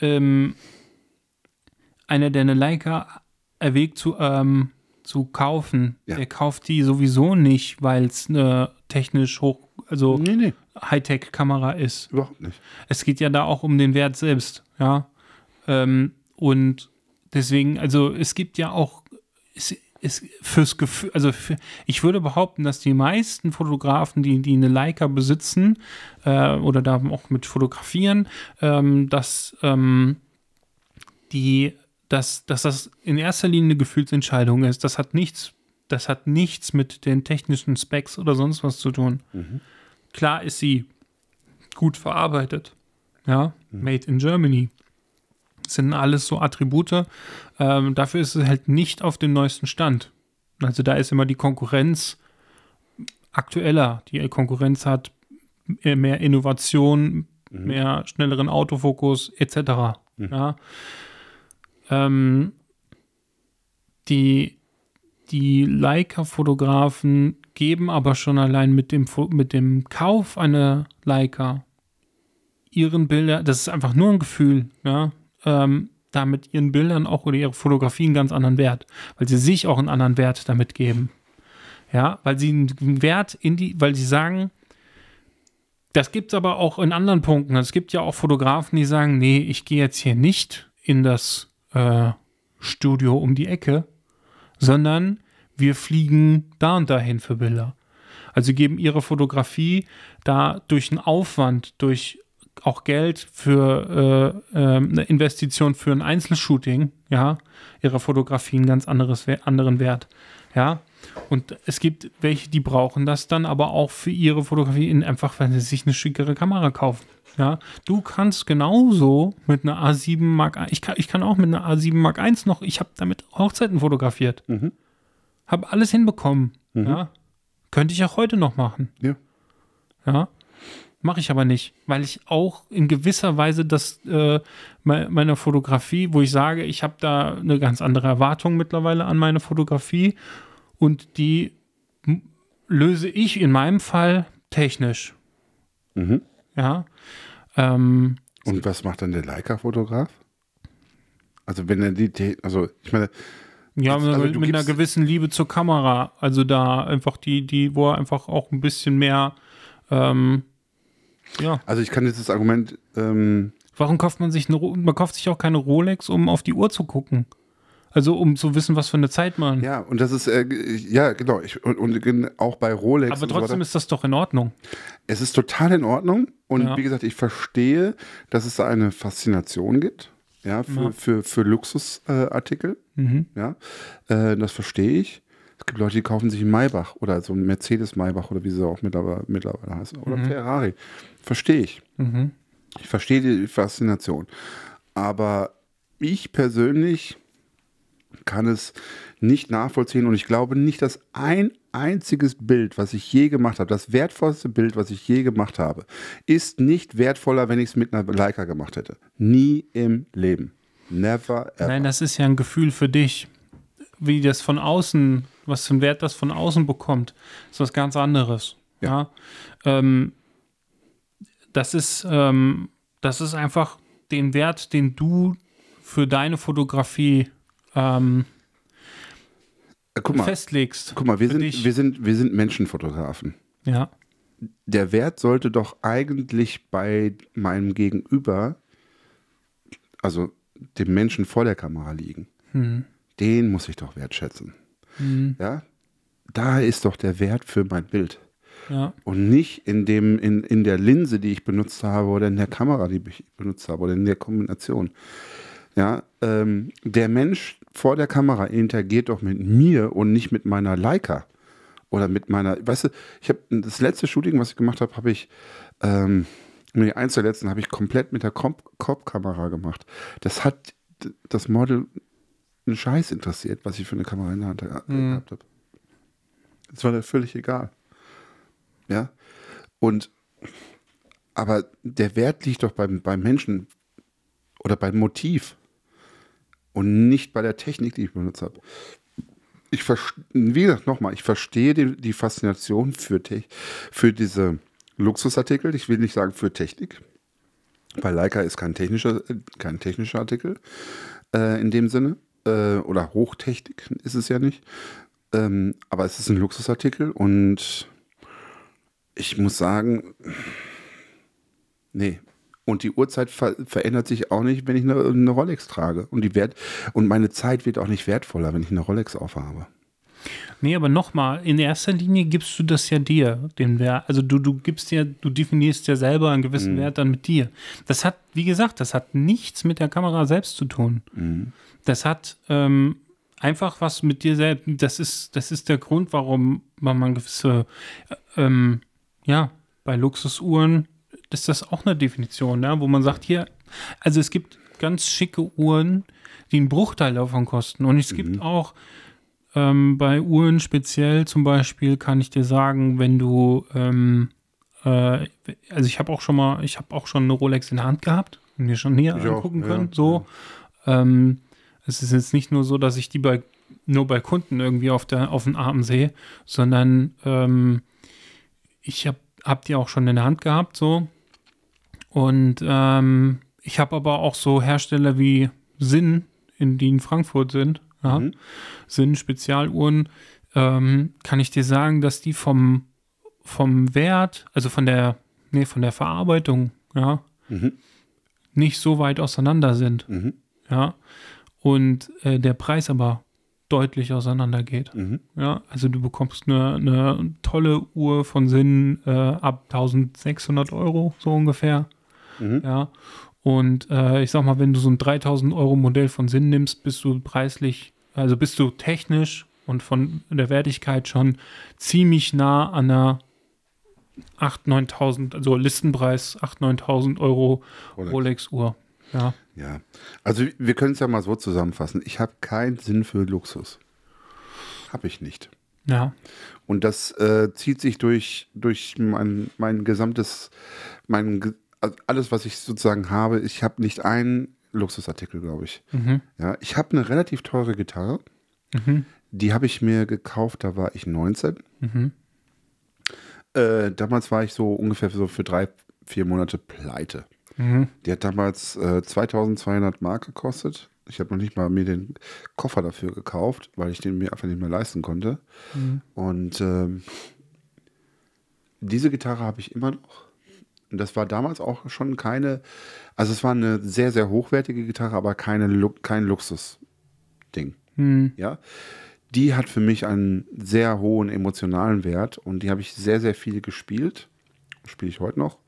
ähm, einer, der eine Leica erwägt zu, ähm, zu kaufen, Ja. der kauft die sowieso nicht, weil es eine technisch hoch, also Nee, nee, Hightech-Kamera ist. überhaupt nicht. Es geht ja da auch um den Wert selbst, ja. Ähm, und deswegen, also es gibt ja auch, es, es, fürs Gefühl, also für, ich würde behaupten, dass die meisten Fotografen, die, die eine Leica besitzen äh, oder da auch mit fotografieren, ähm, dass ähm, die, dass, dass das in erster Linie eine Gefühlsentscheidung ist. Das hat nichts, das hat nichts mit den technischen Specs oder sonst was zu tun. Klar ist sie gut verarbeitet. Ja, made in Germany. Das sind alles so Attribute. Ähm, dafür ist es halt nicht auf dem neuesten Stand. Also da ist immer die Konkurrenz aktueller. Die Konkurrenz hat mehr Innovation, mehr schnelleren Autofokus etc. Ja. Ähm, die die Leica-Fotografen geben aber schon allein mit dem, mit dem Kauf einer Leica ihren Bilder, das ist einfach nur ein Gefühl, ja, ähm, damit ihren Bildern auch oder ihre Fotografie einen ganz anderen Wert, weil sie sich auch einen anderen Wert damit geben. Ja, weil sie einen Wert in die, weil sie sagen, das gibt es aber auch in anderen Punkten. Es gibt ja auch Fotografen, die sagen, nee, ich gehe jetzt hier nicht in das äh, Studio um die Ecke, sondern wir fliegen da und dahin für Bilder. Also geben ihre Fotografie da durch einen Aufwand, durch auch Geld für äh, äh, eine Investition für ein Einzelshooting, ja, ihrer Fotografie einen ganz anderes, anderen Wert. Ja, und es gibt welche, die brauchen das dann aber auch für ihre Fotografie, in einfach, wenn sie sich eine schickere Kamera kaufen. Ja, du kannst genauso mit einer A7 Mark I, ich kann, ich kann auch mit einer A7 Mark I noch, ich habe damit Hochzeiten fotografiert. Habe alles hinbekommen. Ja, könnte ich auch heute noch machen. Ja. Ja. mache ich aber nicht, weil ich auch in gewisser Weise das äh, me meiner Fotografie, wo ich sage, ich habe da eine ganz andere Erwartung mittlerweile an meine Fotografie und die löse ich in meinem Fall technisch. Mhm. Ja. Ähm, Und was macht dann der Leica-Fotograf? Also wenn er die, also ich meine, Ja, Jetzt, mit, also du mit einer gibst- gewissen Liebe zur Kamera. Also da einfach die, die, wo er einfach auch ein bisschen mehr, ähm, ja. also ich kann jetzt das Argument, ähm, Warum kauft man sich eine, man kauft sich auch keine Rolex, um auf die Uhr zu gucken? Also um zu wissen, was für eine Zeit man. ja, und das ist, äh, ja, genau, ich, und, und auch bei Rolex. Aber so trotzdem weiter. ist das doch in Ordnung. Es ist total in Ordnung und Ja. wie gesagt, ich verstehe, dass es da eine Faszination gibt, ja, für, Ja. für, für Luxusartikel, äh, Mhm. ja, äh, das verstehe ich. Es gibt Leute, die kaufen sich einen Maybach oder so einen Mercedes Maybach oder wie sie auch mittlerweile, mittlerweile heißen oder Ferrari. Verstehe ich. Mhm. Ich verstehe die Faszination. Aber ich persönlich kann es nicht nachvollziehen und ich glaube nicht, dass ein einziges Bild, was ich je gemacht habe, das wertvollste Bild, was ich je gemacht habe, ist nicht wertvoller, wenn ich es mit einer Leica gemacht hätte. Nie im Leben. Never ever. Nein, das ist ja ein Gefühl für dich. Wie das von außen, was für einen Wert das von außen bekommt, ist was ganz anderes. Ja. Ähm, das ist, ähm, das ist einfach den Wert, den du für deine Fotografie ähm, Äh, guck mal, festlegst. guck mal wir, sind, dich. wir, sind, wir sind Menschenfotografen. Ja. der Wert sollte doch eigentlich bei meinem Gegenüber, also dem Menschen vor der Kamera liegen. Hm. Den muss ich doch wertschätzen. Hm. Ja? Da ist doch der Wert für mein Bild. Ja. Und nicht in, dem, in, in der Linse, die ich benutzt habe, oder in der Kamera, die ich benutzt habe, oder in der Kombination. Ja, ähm, der Mensch vor der Kamera interagiert doch mit mir und nicht mit meiner Leica. Oder mit meiner, weißt du, ich habe das letzte Shooting, was ich gemacht habe, habe ich, ähm, nee, eins der letzten habe ich komplett mit der Kopfkamera gemacht. Das hat das Model einen Scheiß interessiert, was ich für eine Kamera in der Hand ge- Mhm. gehabt habe. Das war mir völlig egal. Ja. Und aber der Wert liegt doch beim, beim Menschen oder beim Motiv und nicht bei der Technik, die ich benutzt habe. Ich wie gesagt, nochmal, ich verstehe die, die Faszination für, für diese Luxusartikel. Ich will nicht sagen für Technik, weil Leica ist kein technischer, kein technischer Artikel äh, in dem Sinne. Äh, oder Hochtechnik ist es ja nicht. Ähm, aber es ist ein Luxusartikel und ich muss sagen, nee. Und die Uhrzeit ver verändert sich auch nicht, wenn ich eine, eine Rolex trage. Und die Wert und meine Zeit wird auch nicht wertvoller, wenn ich eine Rolex aufhabe. Nee, aber nochmal, in erster Linie gibst du das ja dir, den Wert. Also du, du gibst ja, du definierst ja selber einen gewissen Wert dann mit dir. Das hat, wie gesagt, das hat nichts mit der Kamera selbst zu tun. Das hat ähm, einfach was mit dir selbst. Das ist, das ist der Grund, warum man man gewisse, äh, ähm, ja, bei Luxusuhren ist das auch eine Definition, ja, wo man sagt, hier, also es gibt ganz schicke Uhren, die einen Bruchteil davon kosten. Und es gibt auch ähm, bei Uhren speziell zum Beispiel kann ich dir sagen, wenn du, ähm, äh, also ich habe auch schon mal, ich habe auch schon eine Rolex in der Hand gehabt und mir schon hier Ich auch, angucken ja, können. So, ähm, es ist jetzt nicht nur so, dass ich die bei nur bei Kunden irgendwie auf der auf den Arm sehe, sondern ähm, ich habe hab die auch schon in der Hand gehabt, so und ähm, ich habe aber auch so Hersteller wie Sinn, in die in Frankfurt sind, ja, Mhm. sind Spezialuhren, ähm, kann ich dir sagen, dass die vom, vom Wert, also von der, nee, von der Verarbeitung, ja, Mhm. nicht so weit auseinander sind, Mhm. ja, und äh, der Preis aber deutlich auseinander geht. Mhm. Ja, also du bekommst eine, eine tolle Uhr von Sinn äh, ab 1600 Euro, so ungefähr. Mhm. Ja, und äh, ich sag mal, wenn du so ein 3000 Euro Modell von Sinn nimmst, bist du preislich, also bist du technisch und von der Wertigkeit schon ziemlich nah an einer 8.000, 9.000, also Listenpreis 8.000, 9.000 Euro Rolex. Rolex-Uhr. Ja, Ja, also wir können es ja mal so zusammenfassen. Ich habe keinen Sinn für Luxus. Habe ich nicht. Ja. Und das äh, zieht sich durch, durch mein, mein gesamtes, mein, alles, was ich sozusagen habe. Ich habe nicht einen Luxusartikel, glaube ich. Mhm. Ja, ich habe eine relativ teure Gitarre. Mhm. Die habe ich mir gekauft, da war ich 19. Mhm. Äh, damals war ich so ungefähr so für drei, vier Monate pleite. Mhm. Die hat damals äh, 2200 Mark gekostet. Ich habe noch nicht mal mir den Koffer dafür gekauft, weil ich den mir einfach nicht mehr leisten konnte. Mhm. Und ähm, diese Gitarre habe ich immer noch. Und das war damals auch schon keine, also es war eine sehr, sehr hochwertige Gitarre, aber keine, kein Luxus-Ding. Mhm. Ja, die hat für mich einen sehr hohen emotionalen Wert und die habe ich sehr, sehr viel gespielt. Spiele ich heute noch.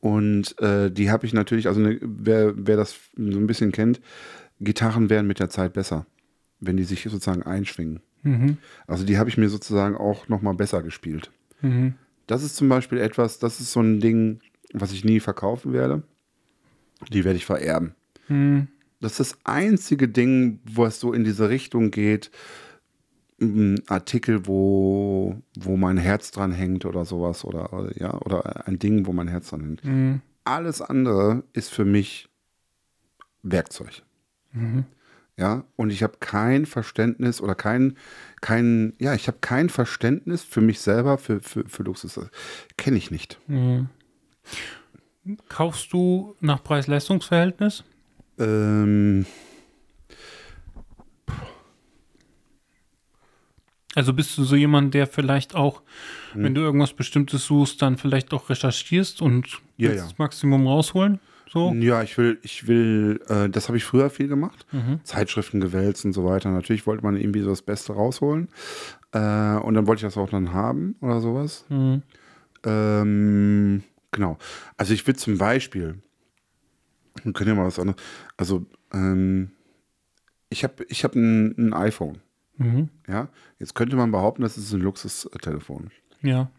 Und äh, die habe ich natürlich, also ne, wer, wer das so ein bisschen kennt, Gitarren werden mit der Zeit besser, wenn die sich sozusagen einschwingen. Mhm. Also die habe ich mir sozusagen auch nochmal besser gespielt. Mhm. Das ist zum Beispiel etwas, das ist so ein Ding, was ich nie verkaufen werde. Die werde ich vererben. Mhm. Das ist das einzige Ding, wo es so in diese Richtung geht. Ein Artikel, wo, wo mein Herz dran hängt oder sowas. Oder, ja, oder ein Ding, wo mein Herz dran hängt. Mhm. Alles andere ist für mich Werkzeug. Mhm. Ja, und ich habe kein Verständnis oder kein, kein, ja, ich habe kein Verständnis für mich selber, für, für, für Luxus. Kenne ich nicht. Mhm. Kaufst du nach Preis-Leistungs-Verhältnis? Ähm, Also bist du so jemand, der vielleicht auch, Hm. wenn du irgendwas Bestimmtes suchst, dann vielleicht auch recherchierst und Ja, ja. das Maximum rausholen? So? Ja, ich will, ich will, äh, das habe ich früher viel gemacht. Mhm. Zeitschriften gewälzt und so weiter. Natürlich wollte man irgendwie so das Beste rausholen. Äh, und dann wollte ich das auch dann haben oder sowas. Mhm. Ähm, genau. Also ich will zum Beispiel, wir können ja mal was anderes, also ähm, ich habe ich hab ein, ein iPhone. Mhm. Ja, jetzt könnte man behaupten, das ist ein Luxustelefon. Ja.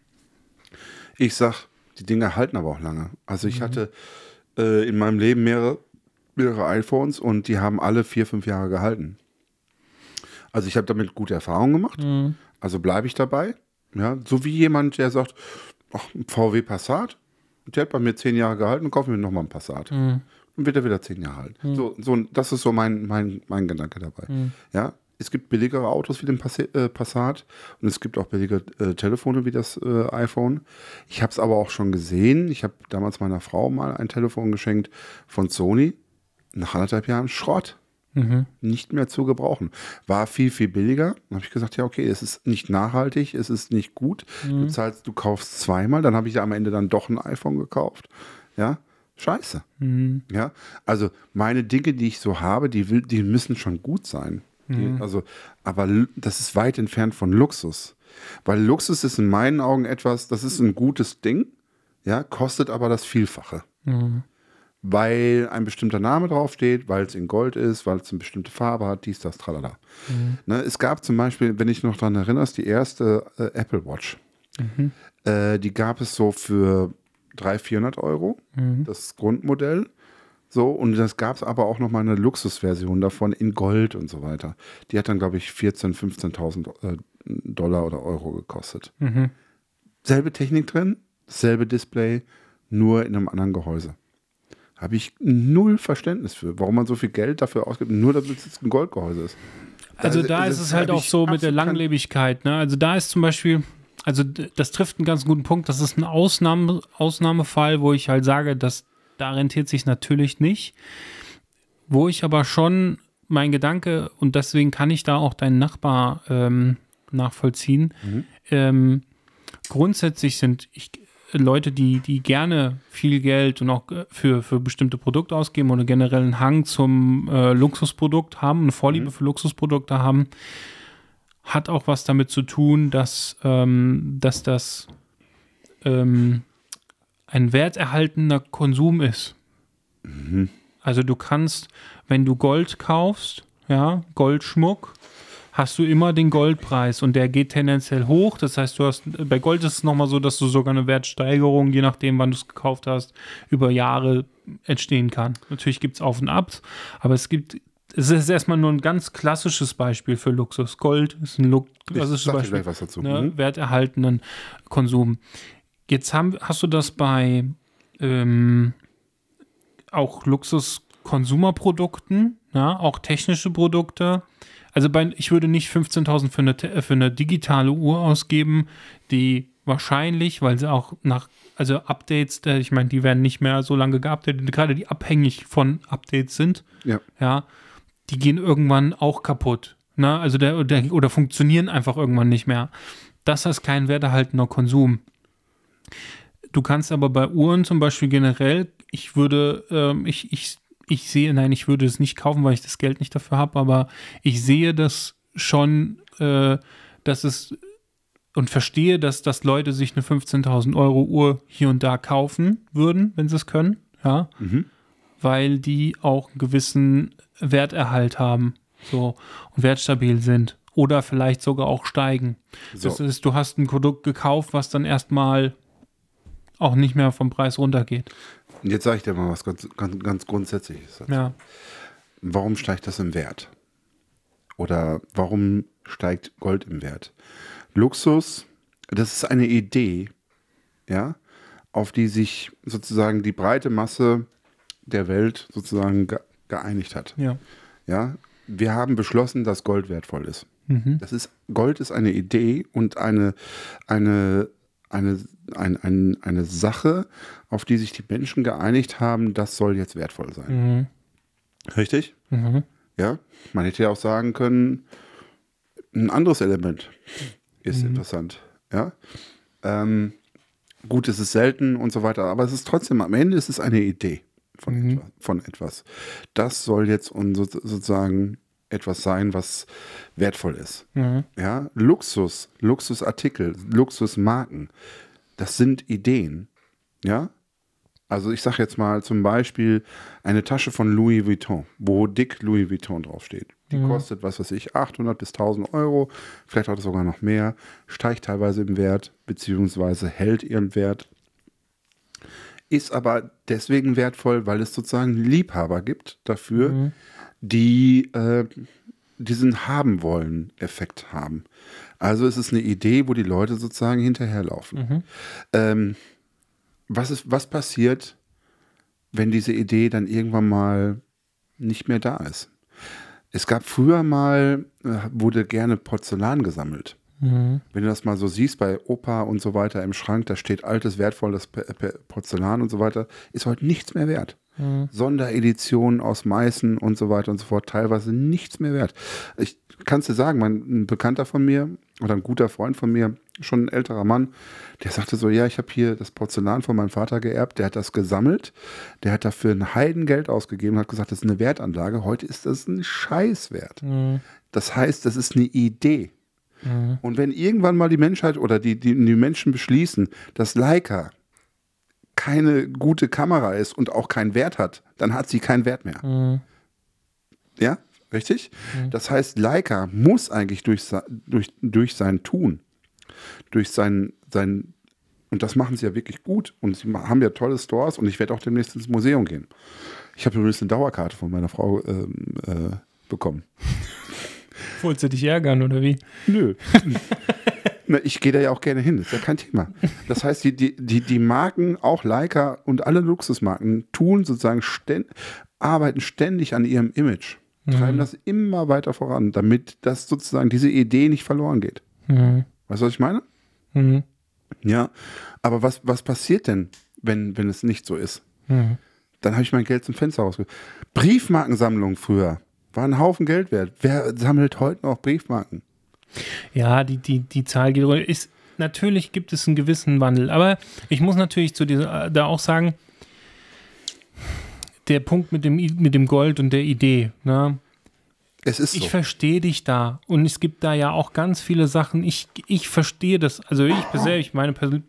Ich sag, die Dinge halten aber auch lange. Also ich hatte äh, in meinem Leben mehrere, mehrere iPhones und die haben alle vier, fünf Jahre gehalten. Also ich habe damit gute Erfahrungen gemacht. Mhm. Also bleibe ich dabei. Ja, so wie jemand, der sagt, ach, VW Passat, der hat bei mir zehn Jahre gehalten und kaufe mir nochmal einen Passat. Mhm. Dann wird er wieder zehn Jahre halten. So, so, das ist so mein, mein, mein Gedanke dabei. Mhm. Ja, es gibt billigere Autos wie den Pass äh, Passat und es gibt auch billige äh, Telefone wie das äh, iPhone. Ich habe es aber auch schon gesehen. Ich habe damals meiner Frau mal ein Telefon geschenkt von Sony. Nach anderthalb Jahren Schrott. Mhm. Nicht mehr zu gebrauchen. War viel, viel billiger. Dann habe ich gesagt, ja, okay, es ist nicht nachhaltig, es ist nicht gut. Du zahlst, du kaufst zweimal, dann habe ich am Ende dann doch ein iPhone gekauft. Ja, scheiße. Mhm. Ja, also meine Dinge, die ich so habe, die, will, die müssen schon gut sein. Die, also, aber das ist weit entfernt von Luxus. Weil Luxus ist in meinen Augen etwas, das ist ein gutes Ding, ja, kostet aber das Vielfache. Mhm. Weil ein bestimmter Name draufsteht, weil es in Gold ist, weil es eine bestimmte Farbe hat, dies, das, tralala. Ne, es gab zum Beispiel, wenn ich noch daran erinnerst, die erste äh, Apple Watch. Äh, die gab es so für 300, 400 Euro, das Grundmodell. So, und das gab es aber auch noch mal eine Luxusversion davon in Gold und so weiter. Die hat dann, glaube ich, 14.000, 15.000 äh, Dollar oder Euro gekostet. Mhm. Selbe Technik drin, selbe Display, nur in einem anderen Gehäuse. Habe ich null Verständnis für, warum man so viel Geld dafür ausgibt, nur damit es jetzt ein Goldgehäuse ist. Also Da- da ist es halt auch so mit der Langlebigkeit. Ne? Also da ist zum Beispiel, also das trifft einen ganz guten Punkt. Das ist ein Ausnahme, Ausnahmefall, wo ich halt sage, dass da rentiert sich natürlich nicht. Wo ich aber schon mein Gedanke, und deswegen kann ich da auch deinen Nachbar ähm, nachvollziehen, ähm, grundsätzlich sind ich, Leute, die, die gerne viel Geld und auch äh, für, für bestimmte Produkte ausgeben oder generell einen Hang zum äh, Luxusprodukt haben, eine Vorliebe für Luxusprodukte haben, hat auch was damit zu tun, dass, ähm, dass das ähm, ein werterhaltender Konsum ist. Also du kannst, wenn du Gold kaufst, ja, Goldschmuck, hast du immer den Goldpreis und der geht tendenziell hoch. Das heißt, du hast bei Gold ist es nochmal so, dass du sogar eine Wertsteigerung, je nachdem, wann du es gekauft hast, über Jahre entstehen kann. Natürlich gibt es Auf und Abs, aber es gibt es ist erstmal nur ein ganz klassisches Beispiel für Luxus. Gold ist ein Lu klassisches dir Beispiel. was dazu. Ne, Mhm. werterhaltenden Konsum. Jetzt haben, hast du das bei ähm, auch Luxus-Konsumerprodukten, ja, auch technische Produkte. Also bei, ich würde nicht 15.000 für eine, te- für eine digitale Uhr ausgeben, die wahrscheinlich, weil sie auch nach, also Updates, äh, ich meine, die werden nicht mehr so lange geupdatet, gerade die abhängig von Updates sind, Ja. ja, die gehen irgendwann auch kaputt. Ne? Also der, der, oder funktionieren einfach irgendwann nicht mehr. Das ist kein werterhaltender Konsum. Du kannst aber bei Uhren zum Beispiel generell, ich würde, ähm, ich, ich, ich sehe, nein, ich würde es nicht kaufen, weil ich das Geld nicht dafür habe, aber ich sehe das schon, äh, dass es und verstehe, dass, dass Leute sich eine 15.000 Euro Uhr hier und da kaufen würden, wenn sie es können, ja, Mhm. weil die auch einen gewissen Werterhalt haben, so und wertstabil sind oder vielleicht sogar auch steigen. So. Das ist, du hast ein Produkt gekauft, was dann erstmal auch nicht mehr vom Preis runtergeht. Und jetzt sage ich dir mal was ganz, ganz, ganz Grundsätzliches. dazu. Ja. Warum steigt das im Wert? Oder warum steigt Gold im Wert? Luxus, das ist eine Idee, ja, auf die sich sozusagen die breite Masse der Welt sozusagen ge geeinigt hat. Ja. Ja, wir haben beschlossen, dass Gold wertvoll ist. Mhm. Das ist Gold ist eine Idee und eine eine eine ein, ein, eine Sache, auf die sich die Menschen geeinigt haben, das soll jetzt wertvoll sein. Mhm. Richtig? Mhm. Ja. Man hätte ja auch sagen können, ein anderes Element ist interessant. Ja. Ähm, gut, es ist selten und so weiter, aber es ist trotzdem, am Ende ist es eine Idee von, Mhm. etwa, von etwas. Das soll jetzt un, so, sozusagen etwas sein, was wertvoll ist. Mhm. Ja, Luxus, Luxusartikel, Luxusmarken, das sind Ideen. Ja, also ich sage jetzt mal zum Beispiel eine Tasche von Louis Vuitton, wo dick Louis Vuitton draufsteht. Die kostet, was weiß ich, 800 bis 1000 Euro, vielleicht auch sogar noch mehr, steigt teilweise im Wert, beziehungsweise hält ihren Wert. Ist aber deswegen wertvoll, weil es sozusagen Liebhaber gibt dafür, die äh, diesen haben wollen Effekt haben. Also es ist eine Idee, wo die Leute sozusagen hinterherlaufen. Ähm, was, ist, was passiert, wenn diese Idee dann irgendwann mal nicht mehr da ist? Es gab früher mal, äh, wurde gerne Porzellan gesammelt. Mhm. Wenn du das mal so siehst bei Opa und so weiter im Schrank, da steht altes, wertvolles Porzellan und so weiter, ist heute nichts mehr wert. Sondereditionen aus Meißen und so weiter und so fort, teilweise nichts mehr wert. Ich kann es dir sagen, mein, ein Bekannter von mir oder ein guter Freund von mir, schon ein älterer Mann, der sagte so, ja, ich habe hier das Porzellan von meinem Vater geerbt, der hat das gesammelt, der hat dafür ein Heidengeld ausgegeben, hat gesagt, das ist eine Wertanlage, heute ist das ein Scheißwert. Das heißt, das ist eine Idee. Und wenn irgendwann mal die Menschheit oder die, die, die Menschen beschließen, dass Leica keine gute Kamera ist und auch keinen Wert hat, dann hat sie keinen Wert mehr. Ja, richtig? Das heißt, Leica muss eigentlich durch, durch, durch sein Tun, durch sein, sein, und das machen sie ja wirklich gut und sie haben ja tolle Stores und ich werde auch demnächst ins Museum gehen. Ich habe übrigens eine Dauerkarte von meiner Frau ähm, äh, bekommen. Wolltest du dich ärgern oder wie? Nö. Ich gehe da ja auch gerne hin, ist ja kein Thema. Das heißt, die, die, die, die Marken, auch Leica und alle Luxusmarken, tun sozusagen, ständ, arbeiten ständig an ihrem Image, treiben das immer weiter voran, damit das sozusagen diese Idee nicht verloren geht. Mhm. Weißt du, was ich meine? Mhm. Ja. Aber was, was passiert denn, wenn, wenn es nicht so ist? Mhm. Dann habe ich mein Geld zum Fenster rausgeholt. Briefmarkensammlung früher war ein Haufen Geld wert. Wer sammelt heute noch Briefmarken? Ja, die, die, die Zahl geht runter. Ist, natürlich gibt es einen gewissen Wandel, aber ich muss natürlich zu dieser, da auch sagen, der Punkt mit dem, mit dem Gold und der Idee, ne? Es ist Ich so. verstehe dich da. Und es gibt da ja auch ganz viele Sachen. Ich, ich verstehe das. Also ich persönlich, meine Persön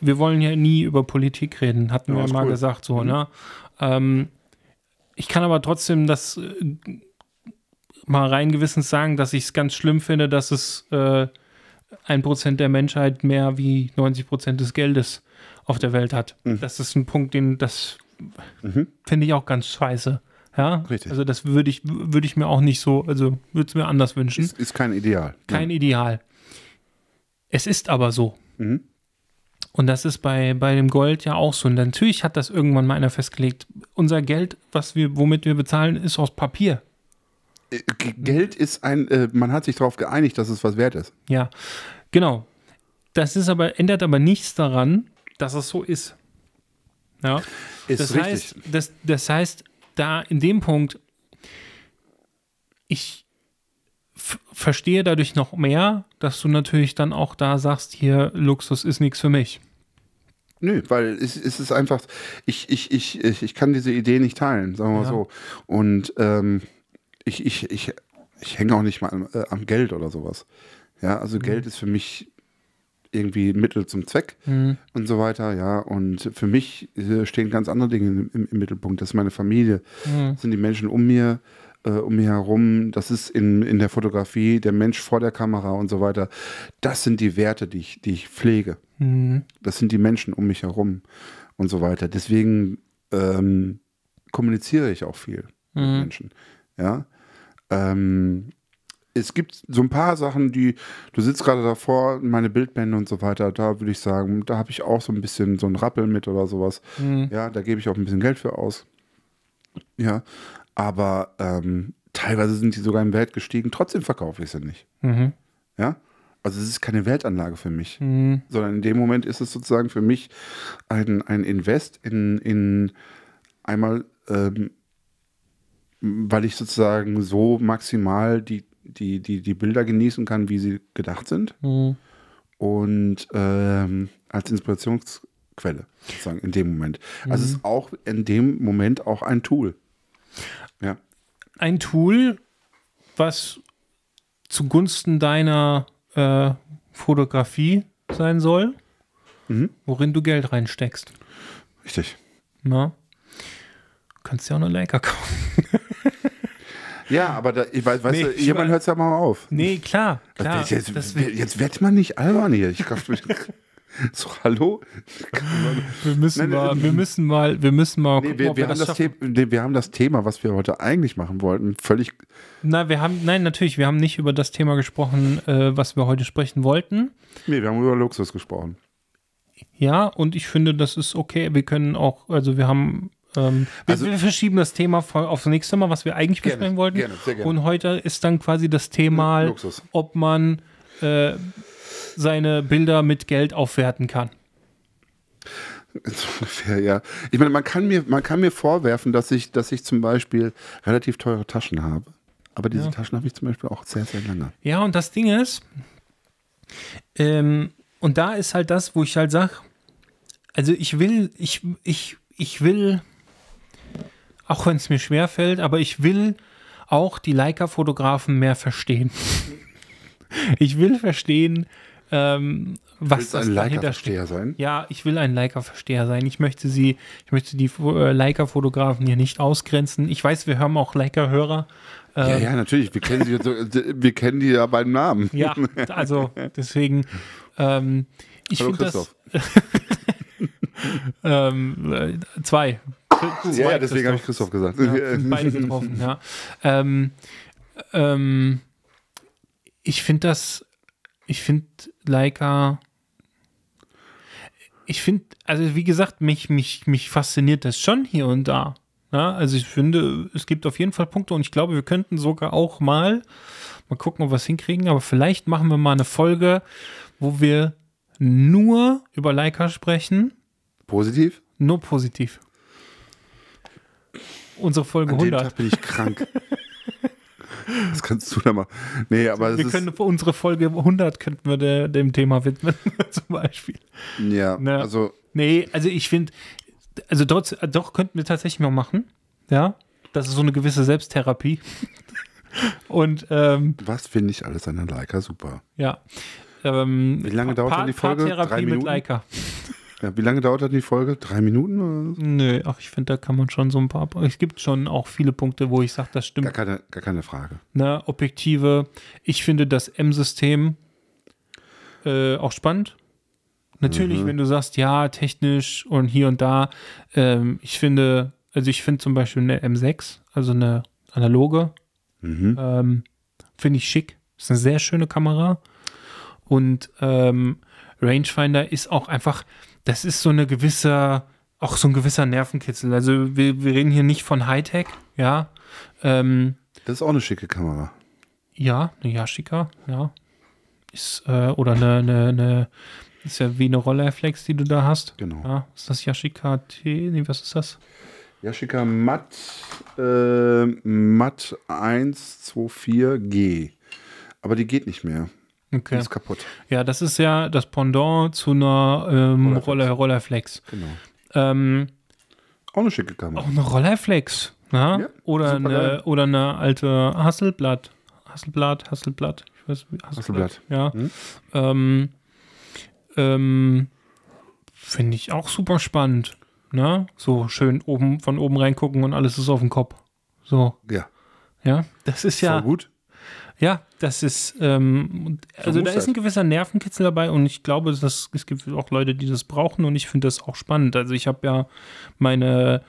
wir wollen ja nie über Politik reden, hatten Ja, wir mal cool. gesagt so, Mhm. ne? Ähm, ich kann aber trotzdem das äh, mal rein gewissens sagen, dass ich es ganz schlimm finde, dass es äh, ein Prozent der Menschheit mehr wie 90 Prozent des Geldes auf der Welt hat. Mhm. Das ist ein Punkt, den das finde ich auch ganz scheiße. Ja, Richtig. also das würde ich, würde ich mir auch nicht so, also würde es mir anders wünschen. Ist, ist kein Ideal. Kein Ideal. Es ist aber so. Mhm. Und das ist bei, bei dem Gold ja auch so. Und natürlich hat das irgendwann mal einer festgelegt. Unser Geld, was wir, womit wir bezahlen, ist aus Papier. Geld ist ein, äh, man hat sich darauf geeinigt, dass es was wert ist. Ja, genau. Das ist aber, ändert aber nichts daran, dass es so ist. Ja. Ist das richtig. heißt, das, das heißt, da in dem Punkt, ich verstehe dadurch noch mehr, dass du natürlich dann auch da sagst, hier, Luxus ist nichts für mich. Nö, weil es, es ist einfach, ich, ich, ich, ich, ich kann diese Idee nicht teilen, sagen wir mal Ja. so. Und ähm, ich, ich, ich, ich hänge auch nicht mal am, äh, am Geld oder sowas. Ja, also Mhm. Geld ist für mich irgendwie Mittel zum Zweck Mhm. und so weiter, ja. Und für mich äh, stehen ganz andere Dinge im, im Mittelpunkt. Das ist meine Familie, Mhm. das sind die Menschen um mir, äh, um mir herum. Das ist in, in der Fotografie der Mensch vor der Kamera und so weiter. Das sind die Werte, die ich, die ich pflege. Mhm. Das sind die Menschen um mich herum und so weiter. Deswegen ähm, kommuniziere ich auch viel mit Mhm. Menschen. Ja. Ähm, es gibt so ein paar Sachen, die, du sitzt gerade davor, meine Bildbände und so weiter, da würde ich sagen, da habe ich auch so ein bisschen so ein Rappel mit oder sowas. Mhm. Ja, da gebe ich auch ein bisschen Geld für aus. Ja, aber ähm, teilweise sind die sogar im Wert gestiegen, trotzdem verkaufe ich sie nicht. Mhm. Ja, also es ist keine Wertanlage für mich Mhm. sondern in dem Moment ist es sozusagen für mich ein, ein Invest in, in einmal, ähm, weil ich sozusagen so maximal die, die, die, die Bilder genießen kann, wie sie gedacht sind Mhm. und ähm, als Inspirationsquelle sozusagen in dem Moment. Also es ist auch in dem Moment auch ein Tool. Ja. Ein Tool, was zugunsten deiner äh, Fotografie sein soll, Mhm. worin du Geld reinsteckst. Richtig. Na? Du kannst ja auch eine Leica kaufen. Ja, aber da, ich weiß, weißt Nee, du, jemand hört es ja mal auf. Nee, klar, klar. Das, jetzt, das, jetzt wird man nicht albern hier. Ich glaub, so, hallo? wir, müssen Nein, mal, ähm, wir müssen mal, wir müssen mal Nee, gucken, wir, ob wir, haben das. Thema, nee, wir haben das Thema, was wir heute eigentlich machen wollten, völlig. Na, wir haben, nein, natürlich, wir haben nicht über das Thema gesprochen, äh, was wir heute sprechen wollten. Nee, wir haben über Luxus gesprochen. Ja, und ich finde, das ist okay. Wir können auch, also wir haben, ähm, wir, Also- wir verschieben das Thema aufs nächste Mal, was wir eigentlich Gerne, besprechen wollten. gerne, sehr gerne. Und heute ist dann quasi das Thema, Luxus. ob man äh, seine Bilder mit Geld aufwerten kann. So ungefähr, ja. Ich meine, man kann mir, man kann mir vorwerfen, dass ich, dass ich zum Beispiel relativ teure Taschen habe. Aber diese Ja. Taschen habe ich zum Beispiel auch sehr, sehr lange. Ja, und das Ding ist, ähm, und da ist halt das, wo ich halt sage, also ich will, ich, ich, ich will, auch wenn es mir schwer fällt, aber ich will auch die Leica-Fotografen mehr verstehen. ich will verstehen, ähm, was das ein dahinter steht. Leica-Versteher sein? Ja, ich will ein Leica-Versteher sein. Ich möchte sie, ich möchte die äh, Leica-Fotografen hier nicht ausgrenzen. Ich weiß, wir haben auch Leica-Hörer. Ja, Ähm, ja, natürlich. Wir kennen, sie, wir kennen die ja beim Namen. Ja, also deswegen, ähm, ich Hallo finde das Christoph. ähm, äh, zwei. Ja, ja, deswegen habe ich Christoph gesagt. Ja, sind beide getroffen, ja. Ähm, ähm, ich finde das, ich finde Leica, ich finde, also wie gesagt, mich, mich, mich fasziniert das schon hier und da. Ja, also ich finde, es gibt auf jeden Fall Punkte und ich glaube, wir könnten sogar auch mal, mal gucken, ob wir es hinkriegen, aber vielleicht machen wir mal eine Folge, wo wir nur über Leica sprechen, Positiv? nur positiv. Unsere Folge An dem 100. Tag bin ich krank. Das kannst du da mal. Nee, aber wir es können für unsere Folge 100 könnten wir der, dem Thema widmen, zum Beispiel. ja, Ne. also Nee, also ich finde, also dort, doch könnten wir tatsächlich mal machen. Ja, das ist so eine gewisse Selbsttherapie. Und ähm, was finde ich alles an der Leica super? ja. Ähm, Wie lange dauert Paar- dann die Folge? Paartherapie Drei mit Minuten? Leica. Ja, wie lange dauert dann die Folge? Drei Minuten? Oder so? Nö, ach, ich finde, da kann man schon so ein paar. Es gibt schon auch viele Punkte, wo ich sage, das stimmt. Gar keine, gar keine Frage. ne, Objektive. Ich finde das M-System äh, auch spannend. Natürlich, Mhm. wenn du sagst, ja, technisch und hier und da, ähm, ich finde, Also ich finde zum Beispiel eine M6, also eine analoge, Mhm. ähm, finde ich schick. Ist eine sehr schöne Kamera. Und ähm, Rangefinder ist auch einfach, das ist so eine gewisse, auch so ein gewisser Nervenkitzel. Also wir, wir reden hier nicht von Hightech, ja. Ähm, Das ist auch eine schicke Kamera. ja, eine Yashica, ja. Ist, äh, oder eine, eine, eine, ist ja wie eine Rolleiflex, die du da hast. Genau. Ja, ist das Yashica T? Nee, was ist das? Yashica Matt, äh, Matt 124G. Aber die geht nicht mehr. Okay. ist kaputt. Ja, das ist ja das Pendant zu einer ähm, Rolleiflex. Roller, Rolleiflex. Genau. Ähm, Auch eine schicke Kamera. auch eine Rolleiflex. Ja? Ja, oder, eine, oder eine alte Hasselblatt. Hasselblatt, Hasselblatt. Ich weiß, wie- Hasselblatt. Ja. Hm? Ähm, ähm, Finde ich auch super spannend. Ne? So schön oben von oben reingucken und alles ist auf dem Kopf. So, Ja, ja. Das ist ja. voll gut. Ja, das ist, ähm, also muss da ist ein gewisser Nervenkitzel dabei und ich glaube, dass es gibt auch Leute, die das brauchen und ich finde das auch spannend. Also ich habe ja meine,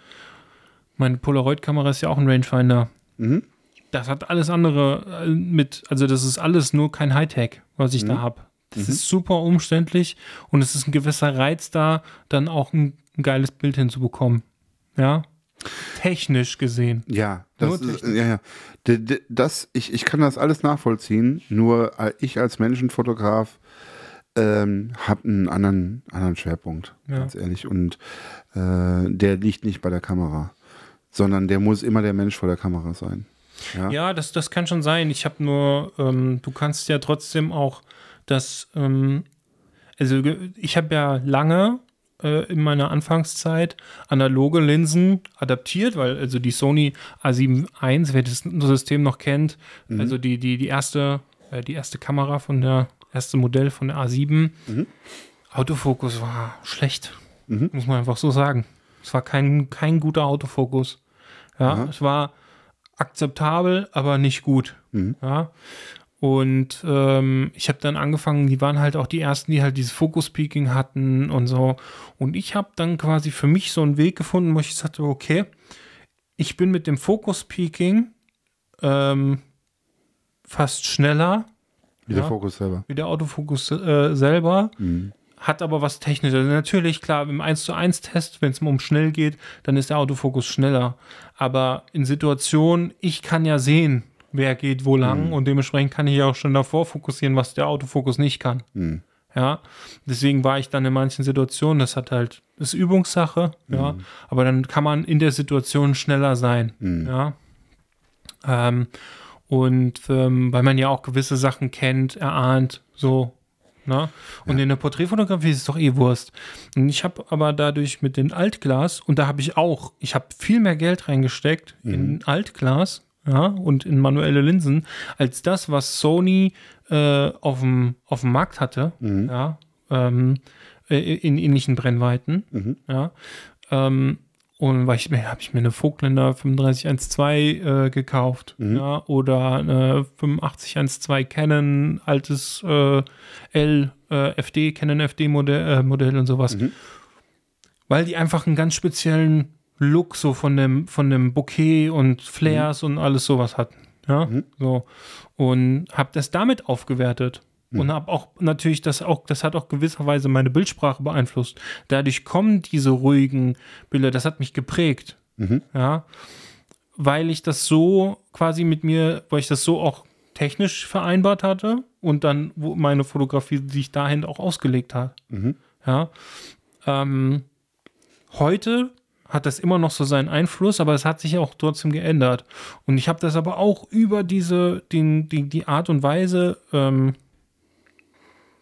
meine Polaroid-Kamera ist ja auch ein Rangefinder. Mhm. Das hat alles andere äh, mit, also das ist alles nur kein Hightech, was ich da habe. Das ist super umständlich und es ist ein gewisser Reiz da, dann auch ein, ein geiles Bild hinzubekommen. Ja, technisch gesehen. Ja, das ist, ja, ja. Das, ich, ich kann das alles nachvollziehen, nur äh, ich als Menschenfotograf ähm, habe einen anderen, anderen Schwerpunkt, Ja. ganz ehrlich. Und äh, der liegt nicht bei der Kamera, sondern der muss immer der Mensch vor der Kamera sein. Ja, Ja, das, das kann schon sein. Ich habe nur, ähm, du kannst ja trotzdem auch das, ähm, also ich habe ja lange äh, in meiner Anfangszeit analoge Linsen adaptiert, weil also die Sony A7 I, wer das System noch kennt, also die, die, die erste, äh, die erste Kamera von der, erste Modell von der A7, Autofokus war schlecht, muss man einfach so sagen. Es war kein, kein guter Autofokus. Ja, Aha. es war akzeptabel, aber nicht gut. Ja. Und ähm, ich habe dann angefangen, die waren halt auch die ersten, die halt dieses Focus-Peaking hatten und so. Und ich habe dann quasi für mich so einen Weg gefunden, wo ich sagte, okay, ich bin mit dem Focus-Peaking ähm, fast schneller wie der ja. Fokus selber. wie der Autofokus äh, selber, Mhm. hat aber was Technisches. Also natürlich, klar, im 1 zu 1 Test, wenn es um schnell geht, dann ist der Autofokus schneller. Aber in Situationen, ich kann ja sehen, wer geht wo lang und dementsprechend kann ich ja auch schon davor fokussieren, was der Autofokus nicht kann. Mhm. Ja, deswegen war ich dann in manchen Situationen, das hat halt, ist Übungssache, ja, aber dann kann man in der Situation schneller sein, ja. Ähm, und ähm, weil man ja auch gewisse Sachen kennt, erahnt, so, ne? Und in der Porträtfotografie ist es doch eh Wurst. Und ich habe aber dadurch mit den Altglas, und da habe ich auch, ich habe viel mehr Geld reingesteckt in Altglas, ja, und in manuelle Linsen, als das, was Sony äh, auf dem Markt hatte, ja, ähm, äh, in ähnlichen Brennweiten, ja. Ähm, und weil ich mir habe ich mir eine Vogtländer 3512 äh, gekauft, ja, oder eine 8512 Canon altes äh, L äh, FD Canon FD Modell, äh, Modell und sowas, weil die einfach einen ganz speziellen Look so von dem von dem Bouquet und Flares und alles sowas hatten, ja, so und habe das damit aufgewertet. Und habe auch natürlich das auch, das hat auch gewisserweise meine Bildsprache beeinflusst. Dadurch kommen diese ruhigen Bilder, das hat mich geprägt. Ja. Weil ich das so quasi mit mir, weil ich das so auch technisch vereinbart hatte und dann wo meine Fotografie sich dahin auch ausgelegt hat. Ja. Ähm, heute hat das immer noch so seinen Einfluss, aber es hat sich auch trotzdem geändert. Und ich habe das aber auch über diese, den, die, die Art und Weise, ähm,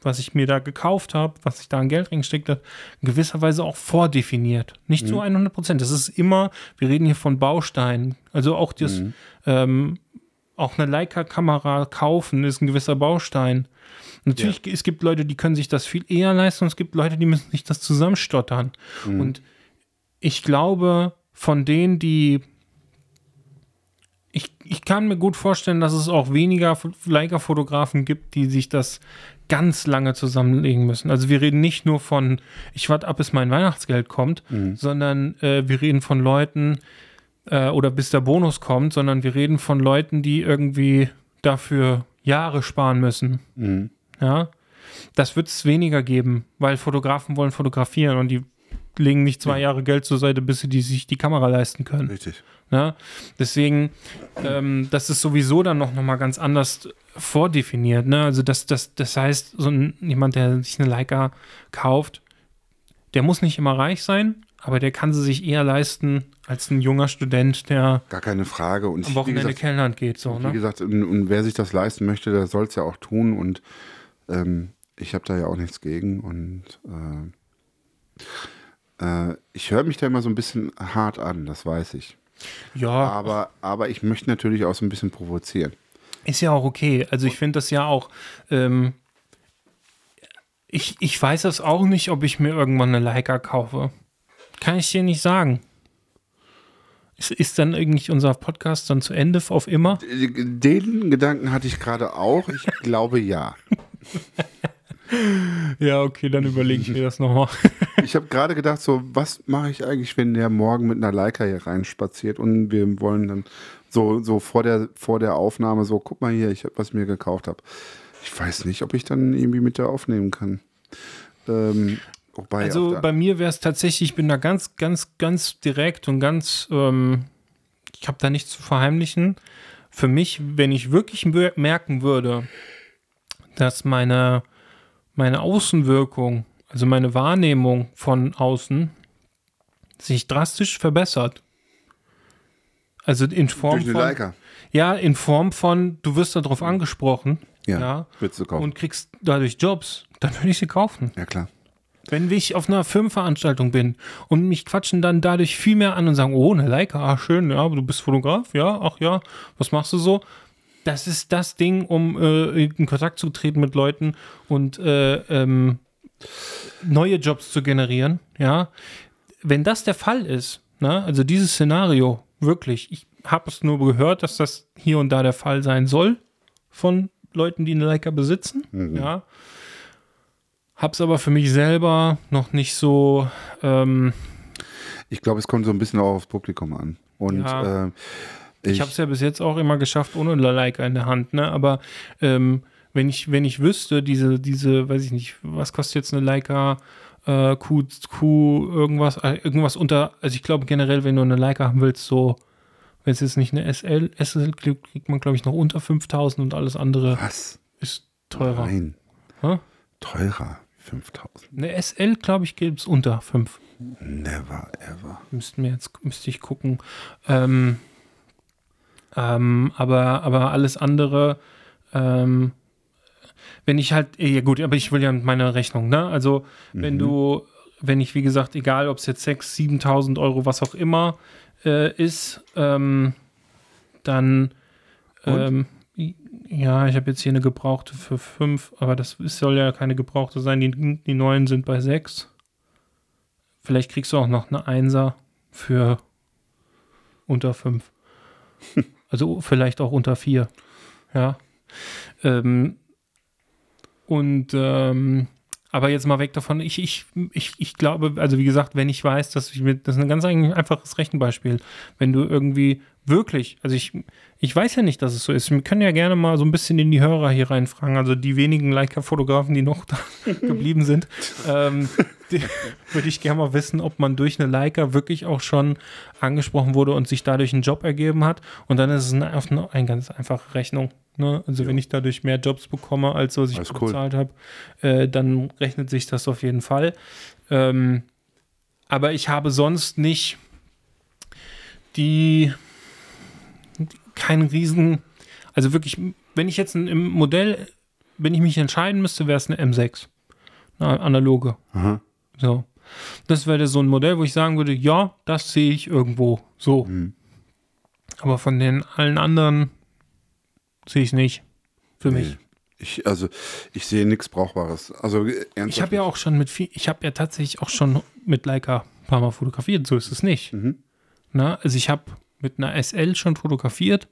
was ich mir da gekauft habe, was ich da an Geld reingesteckt habe, in gewisser Weise auch vordefiniert. Nicht zu 100 Prozent. Das ist immer, wir reden hier von Bausteinen. Also auch das, ähm, auch eine Leica-Kamera kaufen ist ein gewisser Baustein. Natürlich, es gibt Leute, die können sich das viel eher leisten und es gibt Leute, die müssen sich das zusammenstottern. Und ich glaube, von denen, die ich, ich kann mir gut vorstellen, dass es auch weniger Leica-Fotografen gibt, die sich das ganz lange zusammenlegen müssen. Also wir reden nicht nur von, ich warte ab, bis mein Weihnachtsgeld kommt, sondern äh, wir reden von Leuten äh, oder bis der Bonus kommt, sondern wir reden von Leuten, die irgendwie dafür Jahre sparen müssen. Mhm. Ja, das wird es weniger geben, weil Fotografen wollen fotografieren und die legen nicht zwei Jahre Geld zur Seite, bis sie die, sich die Kamera leisten können. Richtig. Ne? Deswegen, ähm, das ist sowieso dann noch, noch mal ganz anders vordefiniert. Ne? Also das, das, das heißt, so ein, jemand, der sich eine Leica kauft, der muss nicht immer reich sein, aber der kann sie sich eher leisten als ein junger Student, der Gar keine Frage. Und am Wochenende Kellnern geht. So, Wie ne? gesagt, und, und wer sich das leisten möchte, der soll es ja auch tun. Und ähm, ich habe da ja auch nichts gegen. Und äh, äh, ich höre mich da immer so ein bisschen hart an, das weiß ich. Ja, Aber, aber ich möchte natürlich auch so ein bisschen provozieren. Ist ja auch okay. Also ich finde das ja auch. Ähm, ich, ich weiß das auch nicht, ob ich mir irgendwann eine Leica kaufe. Kann ich dir nicht sagen. Ist, ist dann eigentlich unser Podcast dann zu Ende auf immer? Den Gedanken hatte ich gerade auch. Ich glaube ja. Ja, okay, dann überlege ich mir das nochmal. Ich habe gerade gedacht, so, was mache ich eigentlich, wenn der morgen mit einer Leica hier reinspaziert und wir wollen dann so, so vor, der, vor der Aufnahme so, guck mal hier, ich habe was mir gekauft habe. Ich weiß nicht, ob ich dann irgendwie mit der aufnehmen kann. Ähm, wobei Also bei mir wäre es tatsächlich, ich bin da ganz, ganz, ganz direkt und ganz, ähm, ich habe da nichts zu verheimlichen. Für mich, wenn ich wirklich mer- merken würde, dass meine, meine Außenwirkung, also meine Wahrnehmung von außen, sich drastisch verbessert. Also in Form durch von, Leica. ja, in Form von, du wirst darauf angesprochen, Ja, ja, würdest du kaufen. und kriegst dadurch Jobs, dann würde ich sie kaufen. ja, klar. Wenn ich auf einer Firmenveranstaltung bin und mich quatschen dann dadurch viel mehr an und sagen, oh, eine Leica, ah, schön, ja, aber du bist Fotograf, ja, ach ja, was machst du so? Das ist das Ding, um äh, in Kontakt zu treten mit Leuten und äh, ähm, neue Jobs zu generieren, ja. Wenn das der Fall ist, ne, also dieses Szenario, wirklich, ich habe es nur gehört, dass das hier und da der Fall sein soll von Leuten, die eine Leica besitzen, ja. Hab's aber für mich selber noch nicht so. Ähm, Ich glaube, es kommt so ein bisschen auch aufs Publikum an. Und Ja. äh, ich ich, habe es ja bis jetzt auch immer geschafft ohne Leica in der Hand, ne? Aber ähm, wenn ich wenn ich wüsste, diese diese, weiß ich nicht, was kostet jetzt eine Leica äh, Q, Q irgendwas äh, irgendwas unter, also ich glaube generell, wenn du eine Leica haben willst, so wenn es jetzt nicht eine SL, SL kriegt man glaube ich noch unter 5000 und alles andere was? ist teurer. Nein. Hä? Teurer. 5000. Eine SL glaube ich gibt es unter 5. Never ever. müssten wir jetzt müsste ich gucken. Ähm, ähm, aber, aber alles andere, ähm, wenn ich halt, ja gut, aber ich will ja meine Rechnung, ne? Also, wenn du, wenn ich, wie gesagt, egal ob es jetzt 6.000, 7.000 Euro, was auch immer äh, ist, ähm, dann, ähm, ja, ich habe jetzt hier eine gebrauchte für 5, aber das soll ja keine gebrauchte sein, die, die neuen sind bei 6. Vielleicht kriegst du auch noch eine Einser für unter 5. Also vielleicht auch unter 4. Ja. Ähm, und ähm, aber jetzt mal weg davon. Ich, ich, ich, ich glaube, also wie gesagt, wenn ich weiß, dass ich mit, das ist ein ganz einfaches Rechenbeispiel. Wenn du irgendwie wirklich, also ich, ich weiß ja nicht, dass es so ist. Wir können ja gerne mal so ein bisschen in die Hörer hier reinfragen. Also die wenigen Leica-Fotografen, die noch da geblieben sind, ähm, würde ich gerne mal wissen, ob man durch eine Leica wirklich auch schon angesprochen wurde und sich dadurch ein Job ergeben hat. Und dann ist es eine, eine, eine ganz einfache Rechnung. Ne? Also wenn ich dadurch mehr Jobs bekomme, als was ich Alles cool. bezahlt habe, äh, dann rechnet sich das auf jeden Fall. Ähm, aber ich habe sonst nicht die keinen riesen, also wirklich, wenn ich jetzt ein, im Modell, wenn ich mich entscheiden müsste, wäre es eine M6. Eine analoge. Aha. So. Das wäre so ein Modell, wo ich sagen würde, ja, das sehe ich irgendwo. So. Mhm. Aber von den allen anderen sehe ich nicht. Für mich. Nee. Ich, also, ich sehe nichts Brauchbares. Also, äh, ernsthaft. Ich habe ja auch schon mit viel, ich habe ja tatsächlich auch schon mit Leica ein paar Mal fotografiert, so ist es nicht. Mhm. Na, also ich habe mit einer SL schon fotografiert.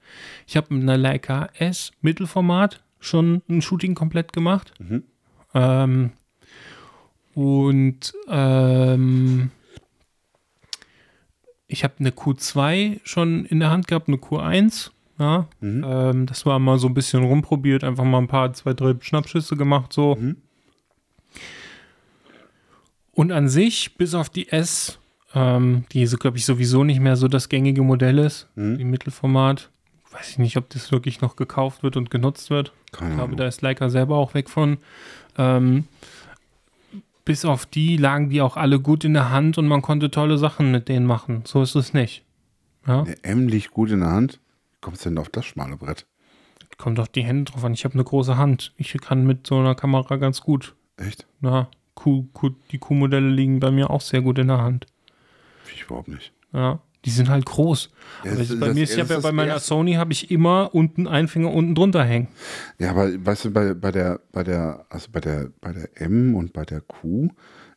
Ich habe mit einer Leica S Mittelformat schon ein Shooting komplett gemacht. Mhm. Ähm, und ähm, ich habe eine Q2 schon in der Hand gehabt, eine Q1. Ja, Mhm. ähm, das war mal so ein bisschen rumprobiert, einfach mal ein paar, zwei, drei Schnappschüsse gemacht, so. Mhm. Und an sich, bis auf die S, ähm, die so, glaube ich, sowieso nicht mehr so das gängige Modell ist, Mhm. die Mittelformat, weiß ich nicht, ob das wirklich noch gekauft wird und genutzt wird. Keine Ich glaube, da ist Leica selber auch weg von. Ähm, bis auf die lagen die auch alle gut in der Hand und man konnte tolle Sachen mit denen machen. So ist es nicht. Ja, M liegt gut in der Hand. Wie kommst du denn auf das schmale Brett? kommt auf die Hände drauf an. Ich habe eine große Hand. Ich kann mit so einer Kamera ganz gut. Echt? Ja, Q, Q, die Q-Modelle liegen bei mir auch sehr gut in der Hand. Ich überhaupt nicht. Ja, die sind halt groß. Aber das- bei das- mir ist ja, ja das bei, das meiner Erste. Sony habe ich immer unten einen Finger unten drunter hängen. Ja, aber weißt du, bei, bei der, bei der, also bei der, bei der M und bei der Q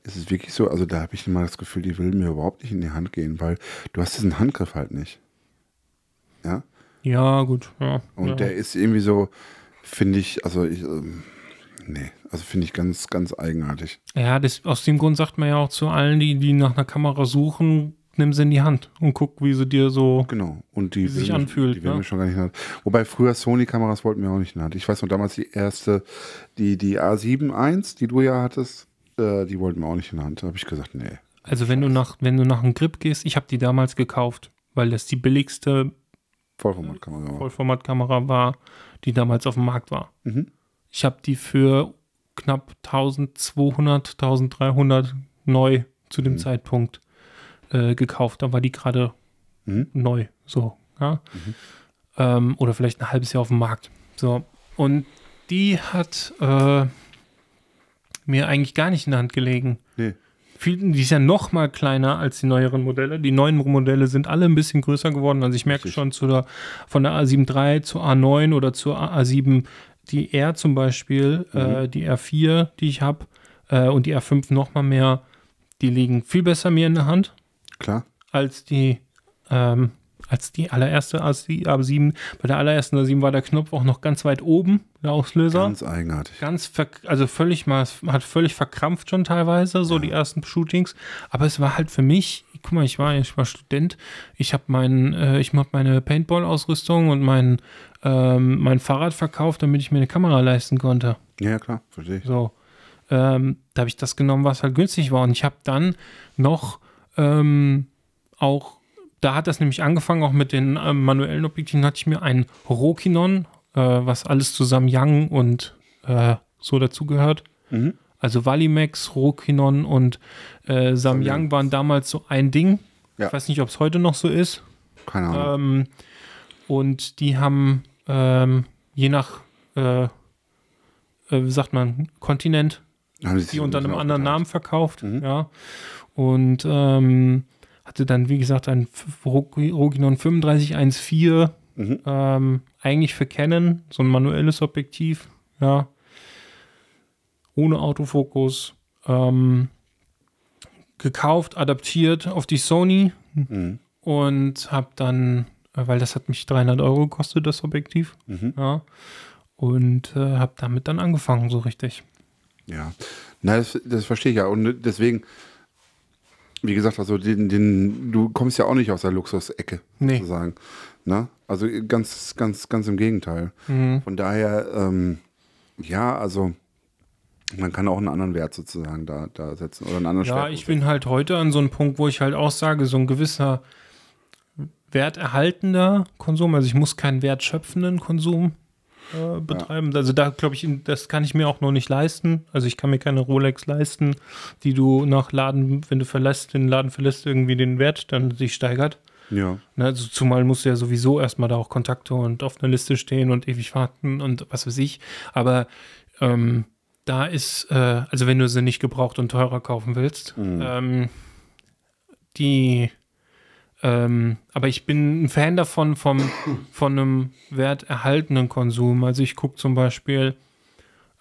ist es wirklich so, also da habe ich immer das Gefühl, die will mir überhaupt nicht in die Hand gehen, weil du hast diesen Handgriff halt nicht. Ja. Ja, gut. Ja, Und ja. der ist irgendwie so, finde ich, also ich, ähm, nee, also finde ich ganz, ganz eigenartig. Ja, das, aus dem Grund sagt man ja auch zu allen, die, die nach einer Kamera suchen, nimm sie in die Hand und guck, wie sie dir so. Genau. Und die sich mich- anfühlt, Die will ne? mir schon gar nicht in Hand. Wobei früher Sony-Kameras wollten wir auch nicht in die Hand. Ich weiß noch damals die erste, die, die A7 I, die du ja hattest, äh, die wollten wir auch nicht in die Hand. Da habe ich gesagt, nee. Also wenn du nach, wenn du nach einem Grip gehst, ich habe die damals gekauft, weil das die billigste Vollformatkamera. war. Vollformatkamera war, die damals auf dem Markt war. Mhm. Ich habe die für knapp 1200, 1300 neu zu dem Zeitpunkt äh, gekauft. Da war die gerade Mhm. neu, so, ja. Ähm, oder vielleicht ein halbes Jahr auf dem Markt. So. Und die hat äh, mir eigentlich gar nicht in der Hand gelegen. Nee. Viel, die ist ja noch mal kleiner als die neueren Modelle. Die neuen Modelle sind alle ein bisschen größer geworden. Also ich merke Richtig. schon zu der, von der A7 III zur A9 oder zur A7 die R zum Beispiel, äh, die R4, die ich habe, äh, und die R5 noch mal mehr, die liegen viel besser mir in der Hand Klar. als die, ähm, als die allererste, als die A7. Bei der allerersten A7 war der Knopf auch noch ganz weit oben, der Auslöser. Ganz eigenartig. Ganz, also völlig mal, hat völlig verkrampft schon teilweise, so die ersten Shootings. Aber es war halt für mich, guck mal, ich war, ich war Student, ich habe meinen, äh, ich habe meine Paintball-Ausrüstung und mein, ähm, mein Fahrrad verkauft, damit ich mir eine Kamera leisten konnte. Ja, ja, klar, verstehe ich. So, ähm, da habe ich das genommen, was halt günstig war. Und ich habe dann noch ähm, auch, da hat das nämlich angefangen, auch mit den ähm, manuellen Objektiven, hatte ich mir einen Rokinon, äh, was alles zusammen Young und äh, so dazugehört. Mhm. Also Valimax, Rokinon und äh, Samyang waren damals so ein Ding. Ja. Ich weiß nicht, ob es heute noch so ist. Keine Ahnung. Ähm, und die haben ähm, je nach, äh, äh, wie sagt man, Kontinent, Haben die unter einem ein anderen Namen aufgeteilt. verkauft. Mhm. Ja. Und ähm, hatte dann, wie gesagt, ein Rokinon 3514, Mhm. ähm, eigentlich für Canon, so ein manuelles Objektiv, ja. Ohne Autofokus. Ähm, gekauft, adaptiert auf die Sony Mhm. und habe dann, äh, weil das hat mich 300 Euro gekostet, das Objektiv, Mhm. ja. Und äh, habe damit dann angefangen, so richtig. Ja, na, das, das verstehe ich ja. Und deswegen, wie gesagt, also den, den, du kommst ja auch nicht aus der Luxusecke, Nee. sozusagen. Ne? Also ganz, ganz, ganz im Gegenteil. Mhm. Von daher, ähm, ja, also man kann auch einen anderen Wert sozusagen da, da setzen oder einen anderen Ja, Schwerpunkt ich bin halt heute an so einem Punkt, wo ich halt auch sage, so ein gewisser werterhaltender Konsum, also ich muss keinen wertschöpfenden Konsum äh, betreiben. Also da glaube ich, das kann ich mir auch noch nicht leisten. Also ich kann mir keine Rolex leisten, die du nach Laden, wenn du verlässt, den Laden verlässt, irgendwie den Wert dann sich steigert. Ja, Ne, also zumal musst du ja sowieso erstmal da auch Kontakte und auf einer Liste stehen und ewig warten und was weiß ich. Aber ähm, da ist, äh, also wenn du sie nicht gebraucht und teurer kaufen willst, ähm, die, ähm, aber ich bin ein Fan davon, vom, von einem werterhaltenen Konsum. Also ich gucke zum Beispiel,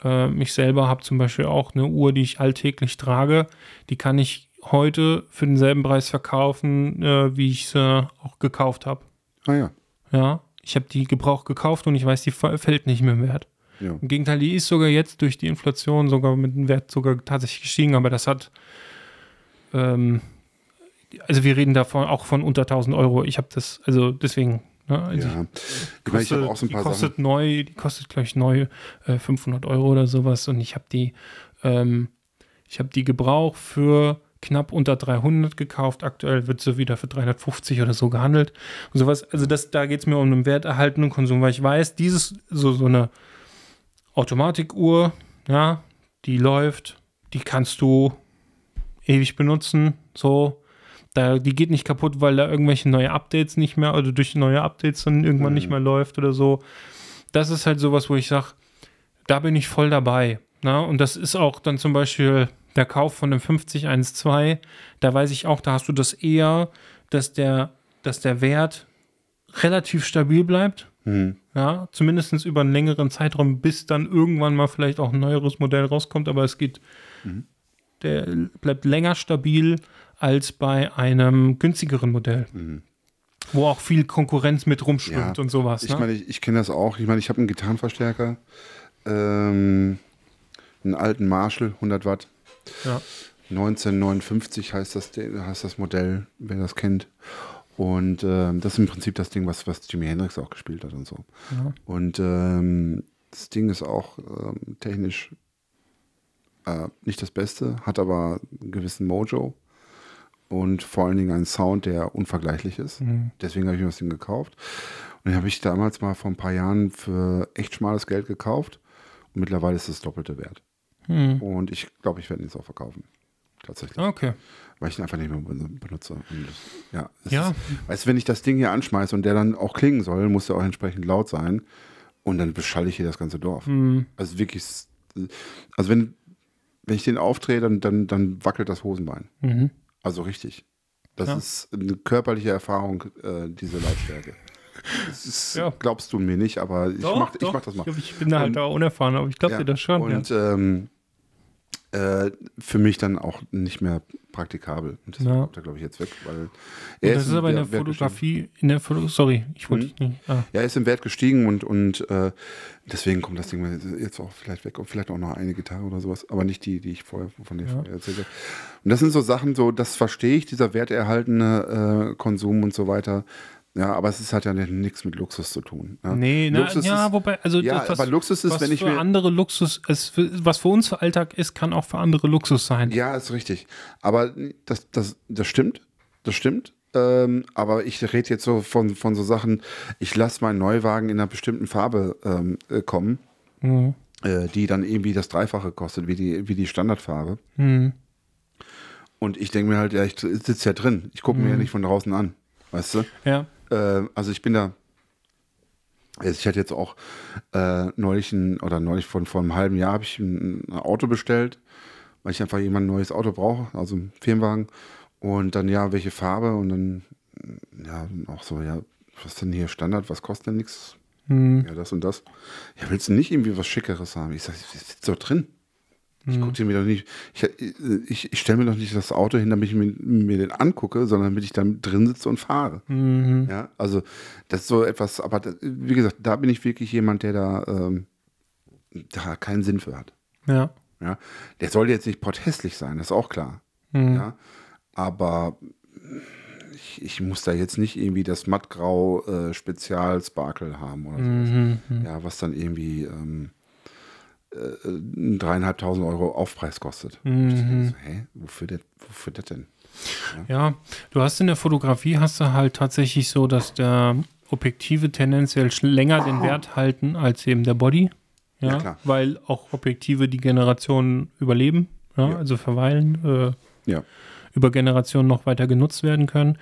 äh, ich selber habe zum Beispiel auch eine Uhr, die ich alltäglich trage. Die kann ich heute für denselben Preis verkaufen, äh, wie ich sie auch gekauft habe. Ah ja. Ja, ich habe die Gebrauch gekauft und ich weiß, die fällt nicht mehr im Wert. ja. Im Gegenteil, die ist sogar jetzt durch die Inflation sogar mit dem Wert sogar tatsächlich gestiegen, aber das hat, ähm, also wir reden davon auch von unter 1000 Euro. Ich habe das, also deswegen, ne, also ja. ich, Ich, meine, ich habe auch so ein die paar kostet Sachen. neu, die kostet gleich neu äh, 500 Euro oder sowas und ich habe die, ähm, ich habe die Gebrauch für knapp unter 300 gekauft. Aktuell wird sie wieder für 350 oder so gehandelt und sowas. Also das, da geht es mir um einen werterhaltenden Konsum, weil ich weiß, dieses so so eine Automatikuhr, ja, die läuft, die kannst du ewig benutzen, so. Da, die geht nicht kaputt, weil da irgendwelche neue Updates nicht mehr, oder durch neue Updates dann irgendwann Mhm. nicht mehr läuft oder so. Das ist halt sowas, wo ich sage, da bin ich voll dabei. Ne? Und das ist auch dann zum Beispiel der Kauf von dem 5012. Da weiß ich auch, da hast du das eher, dass der, dass der Wert relativ stabil bleibt. Hm. Ja, zumindest über einen längeren Zeitraum, bis dann irgendwann mal vielleicht auch ein neueres Modell rauskommt, aber es geht, Mhm. der bleibt länger stabil als bei einem günstigeren Modell, wo auch viel Konkurrenz mit rumschwimmt Ja, und sowas. Ich ne? meine, ich, ich kenne das auch. Ich meine, ich habe einen Gitarrenverstärker, ähm, einen alten Marshall, 100 Watt. ja. 1959 heißt das, heißt das Modell, wer das kennt. Und ähm, das ist im Prinzip das Ding, was, was Jimi Hendrix auch gespielt hat und so. Ja. Und ähm, das Ding ist auch ähm, technisch äh, nicht das Beste, hat aber einen gewissen Mojo und vor allen Dingen einen Sound, der unvergleichlich ist. Mhm. Deswegen habe ich mir das Ding gekauft. Und den habe ich damals mal vor ein paar Jahren für echt schmales Geld gekauft. Und mittlerweile ist es das doppelte Wert. Hm. Und ich glaube, ich werde ihn jetzt auch verkaufen. Tatsächlich. Okay. Weil ich ihn einfach nicht mehr ben- benutze. Und ja, Ja. Ist, weißt du, wenn ich das Ding hier anschmeiße und der dann auch klingen soll, muss er auch entsprechend laut sein. Und dann beschalle ich hier das ganze Dorf. Hm. Also wirklich, also wenn, wenn ich den aufdrehe, dann, dann, dann wackelt das Hosenbein. Mhm. Also richtig. Das Ja. ist eine körperliche Erfahrung, äh, diese Lautstärke. Das ist, Ja. glaubst du mir nicht, aber ich, mach, ich mach das mal. Ich, bin da halt Und- auch unerfahren, aber ich glaube Ja, dir das schon. Und ähm, äh, für mich dann auch nicht mehr praktikabel. Und deswegen Ja. kommt er, glaube ich, jetzt weg. Weil er das ist aber in der Wert gestiegen. Fotografie, in der Foto sorry, ich wollte Mhm. nicht. Ah. Ja, er ist im Wert gestiegen und, und äh, deswegen kommt das Ding jetzt auch vielleicht weg und vielleicht auch noch eine Gitarre oder sowas, aber nicht die, die ich vorher von dir Ja. vorher erzählt habe. Und das sind so Sachen, so das verstehe ich, dieser werterhaltene äh, Konsum und so weiter. Ja, aber es ist halt ja nichts mit Luxus zu tun. Ne? Nee, na, Luxus ja, ist, wobei, also ja, das, was, aber Luxus ist, wenn ich für andere Luxus, es, was für uns für Alltag ist, kann auch für andere Luxus sein. Ja, ist richtig. Aber das, das, das stimmt. Das stimmt. Ähm, aber ich rede jetzt so von, von so Sachen, ich lasse meinen Neuwagen in einer bestimmten Farbe ähm, äh, kommen, Mhm. äh, die dann irgendwie das Dreifache kostet, wie die, wie die Standardfarbe. Mhm. Und ich denke mir halt, ja, ich sitze ja drin. Ich gucke mir ja Mhm. nicht von draußen an. Weißt du? Ja. Äh, also ich bin da. Also ich hatte jetzt auch äh, neulich ein, oder neulich von vor einem halben Jahr habe ich ein, ein Auto bestellt, weil ich einfach jemand ein neues Auto brauche, also einen Firmenwagen. Und dann ja, welche Farbe und dann ja auch so, ja, was ist denn hier Standard, was kostet denn nichts? Mhm. Ja, das und das. Ja, willst du nicht irgendwie was Schickeres haben? Ich sag, ich sitze doch drin. Ich Mhm. gucke mir doch nicht, ich, ich, ich stelle mir doch nicht das Auto hin, damit ich mir, mir den angucke, sondern damit ich da drin sitze und fahre. Mhm. Ja, also das ist so etwas, aber das, wie gesagt, da bin ich wirklich jemand, der da, ähm, da keinen Sinn für hat. Ja. Ja, der soll jetzt nicht potthässlich sein, das ist auch klar. Mhm. Ja, aber ich, ich muss da jetzt nicht irgendwie das mattgrau äh, Spezial Sparkle haben oder sowas. Mhm. Ja, was dann irgendwie ähm, äh, dreieinhalbtausend Euro Aufpreis kostet. Mhm. So, hä, wofür, das, wofür das denn? Ja, du hast in der Fotografie hast du halt tatsächlich so, dass der Objektive tendenziell länger den Wert halten als eben der Body. Ja, Ja, weil auch Objektive die Generationen überleben, ja, Ja. also verweilen, äh, Ja. über Generationen noch weiter genutzt werden können.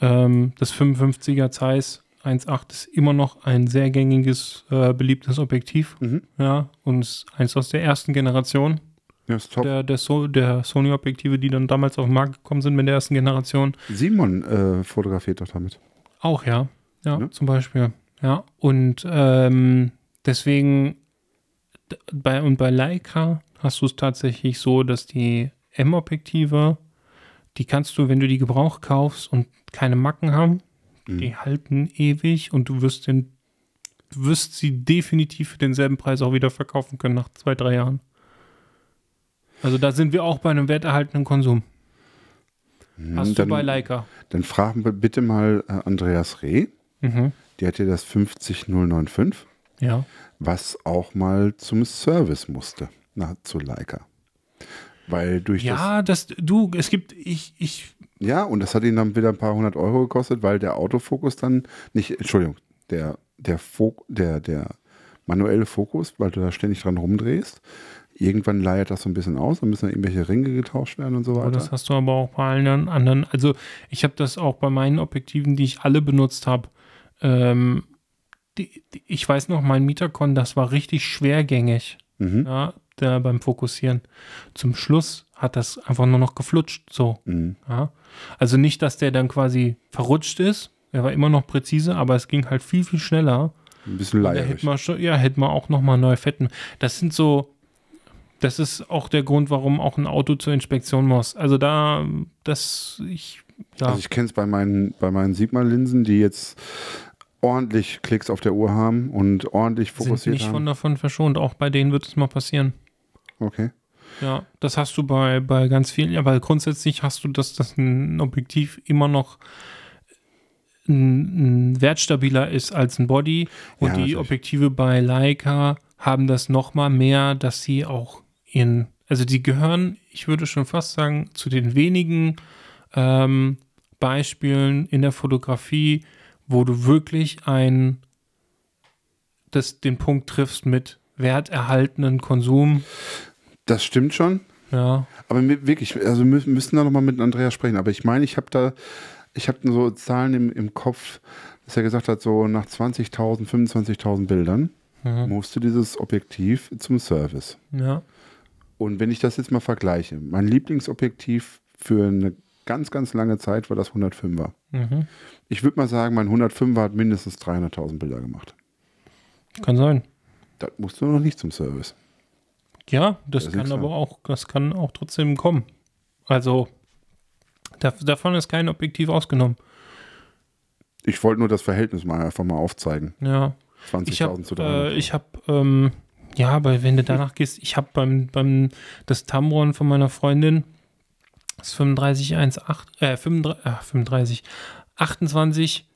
Ähm, das 55er Zeiss 1.8 ist immer noch ein sehr gängiges, äh, beliebtes Objektiv. Mhm. Ja, und ist eins aus der ersten Generation Ja, ist top. der, der, so der Sony-Objektive, die dann damals auf den Markt gekommen sind mit der ersten Generation. Simon äh, fotografiert doch damit. Auch, ja. Ja, Ne? zum Beispiel. Ja, und ähm, deswegen bei, und bei Leica hast du es tatsächlich so, dass die M-Objektive, die kannst du, wenn du die Gebrauch kaufst und keine Macken haben, Die halten ewig und du wirst den, du wirst sie definitiv für denselben Preis auch wieder verkaufen können nach zwei, drei Jahren. Also da sind wir auch bei einem werterhaltenen Konsum. Hast du dann, bei Leica? dann fragen wir bitte mal äh, Andreas Reh, Mhm. die hat ja das 50095, Ja. was auch mal zum Service musste, na, zu Leica. Weil durch das Ja, das, du, es gibt, ich, ich, Ja, und das hat ihn dann wieder ein paar hundert Euro gekostet, weil der Autofokus dann nicht, Entschuldigung, der, der, Fok, der, der manuelle Fokus, weil du da ständig dran rumdrehst, irgendwann leiert das so ein bisschen aus, dann müssen dann irgendwelche Ringe getauscht werden und so Oh, weiter. das hast du aber auch bei allen anderen. Also ich habe das auch bei meinen Objektiven, die ich alle benutzt habe. Ähm, die, die, ich weiß noch, mein Mieterkon, das war richtig schwergängig Mhm. ja, da beim Fokussieren. Zum Schluss hat das einfach nur noch geflutscht. So. Mhm. Ja. Also nicht, dass der dann quasi verrutscht ist. Er war immer noch präzise, aber es ging halt viel, viel schneller. Ein bisschen leierig. hätte man schon, ja, hätte man auch nochmal neu fetten. Das sind so, das ist auch der Grund, warum auch ein Auto zur Inspektion muss. Also da, das, ich, ja, Also ich kenne es bei meinen, bei meinen Sigma-Linsen, die jetzt ordentlich Klicks auf der Uhr haben und ordentlich sind fokussiert nicht von haben. davon verschont. Auch bei denen wird es mal passieren. Okay. Ja, das hast du bei, bei ganz vielen, ja, weil grundsätzlich hast du, dass das ein Objektiv immer noch ein, ein wertstabiler ist als ein Body und Ja, die natürlich. Objektive bei Leica haben das noch mal mehr, dass sie auch in, also die gehören, ich würde schon fast sagen, zu den wenigen ähm, Beispielen in der Fotografie, wo du wirklich ein, das, den Punkt triffst mit werterhaltenen Konsum. Das stimmt schon. Ja, Aber wirklich, also wir müssen da nochmal mit Andreas sprechen. Aber ich meine, ich habe da, ich habe so Zahlen im, im Kopf, dass er gesagt hat, so nach 20.000, 25.000 Bildern Mhm. musste dieses Objektiv zum Service. ja. Und wenn ich das jetzt mal vergleiche, mein Lieblingsobjektiv für eine ganz, ganz lange Zeit war das 105er. Mhm. Ich würde mal sagen, mein 105er hat mindestens 300.000 Bilder gemacht. Kann sein. Das musste noch nicht zum Service. Ja, das kann aber auch, das kann auch trotzdem kommen. Also da, davon ist kein Objektiv ausgenommen. Ich wollte nur das Verhältnis mal einfach mal aufzeigen. Ja, ich 20.000 habe, zu 300. äh, ich habe, ähm, ja, aber wenn du danach gehst, ich habe beim, beim, das Tamron von meiner Freundin, das 3518, äh, 35, äh, 35, 28,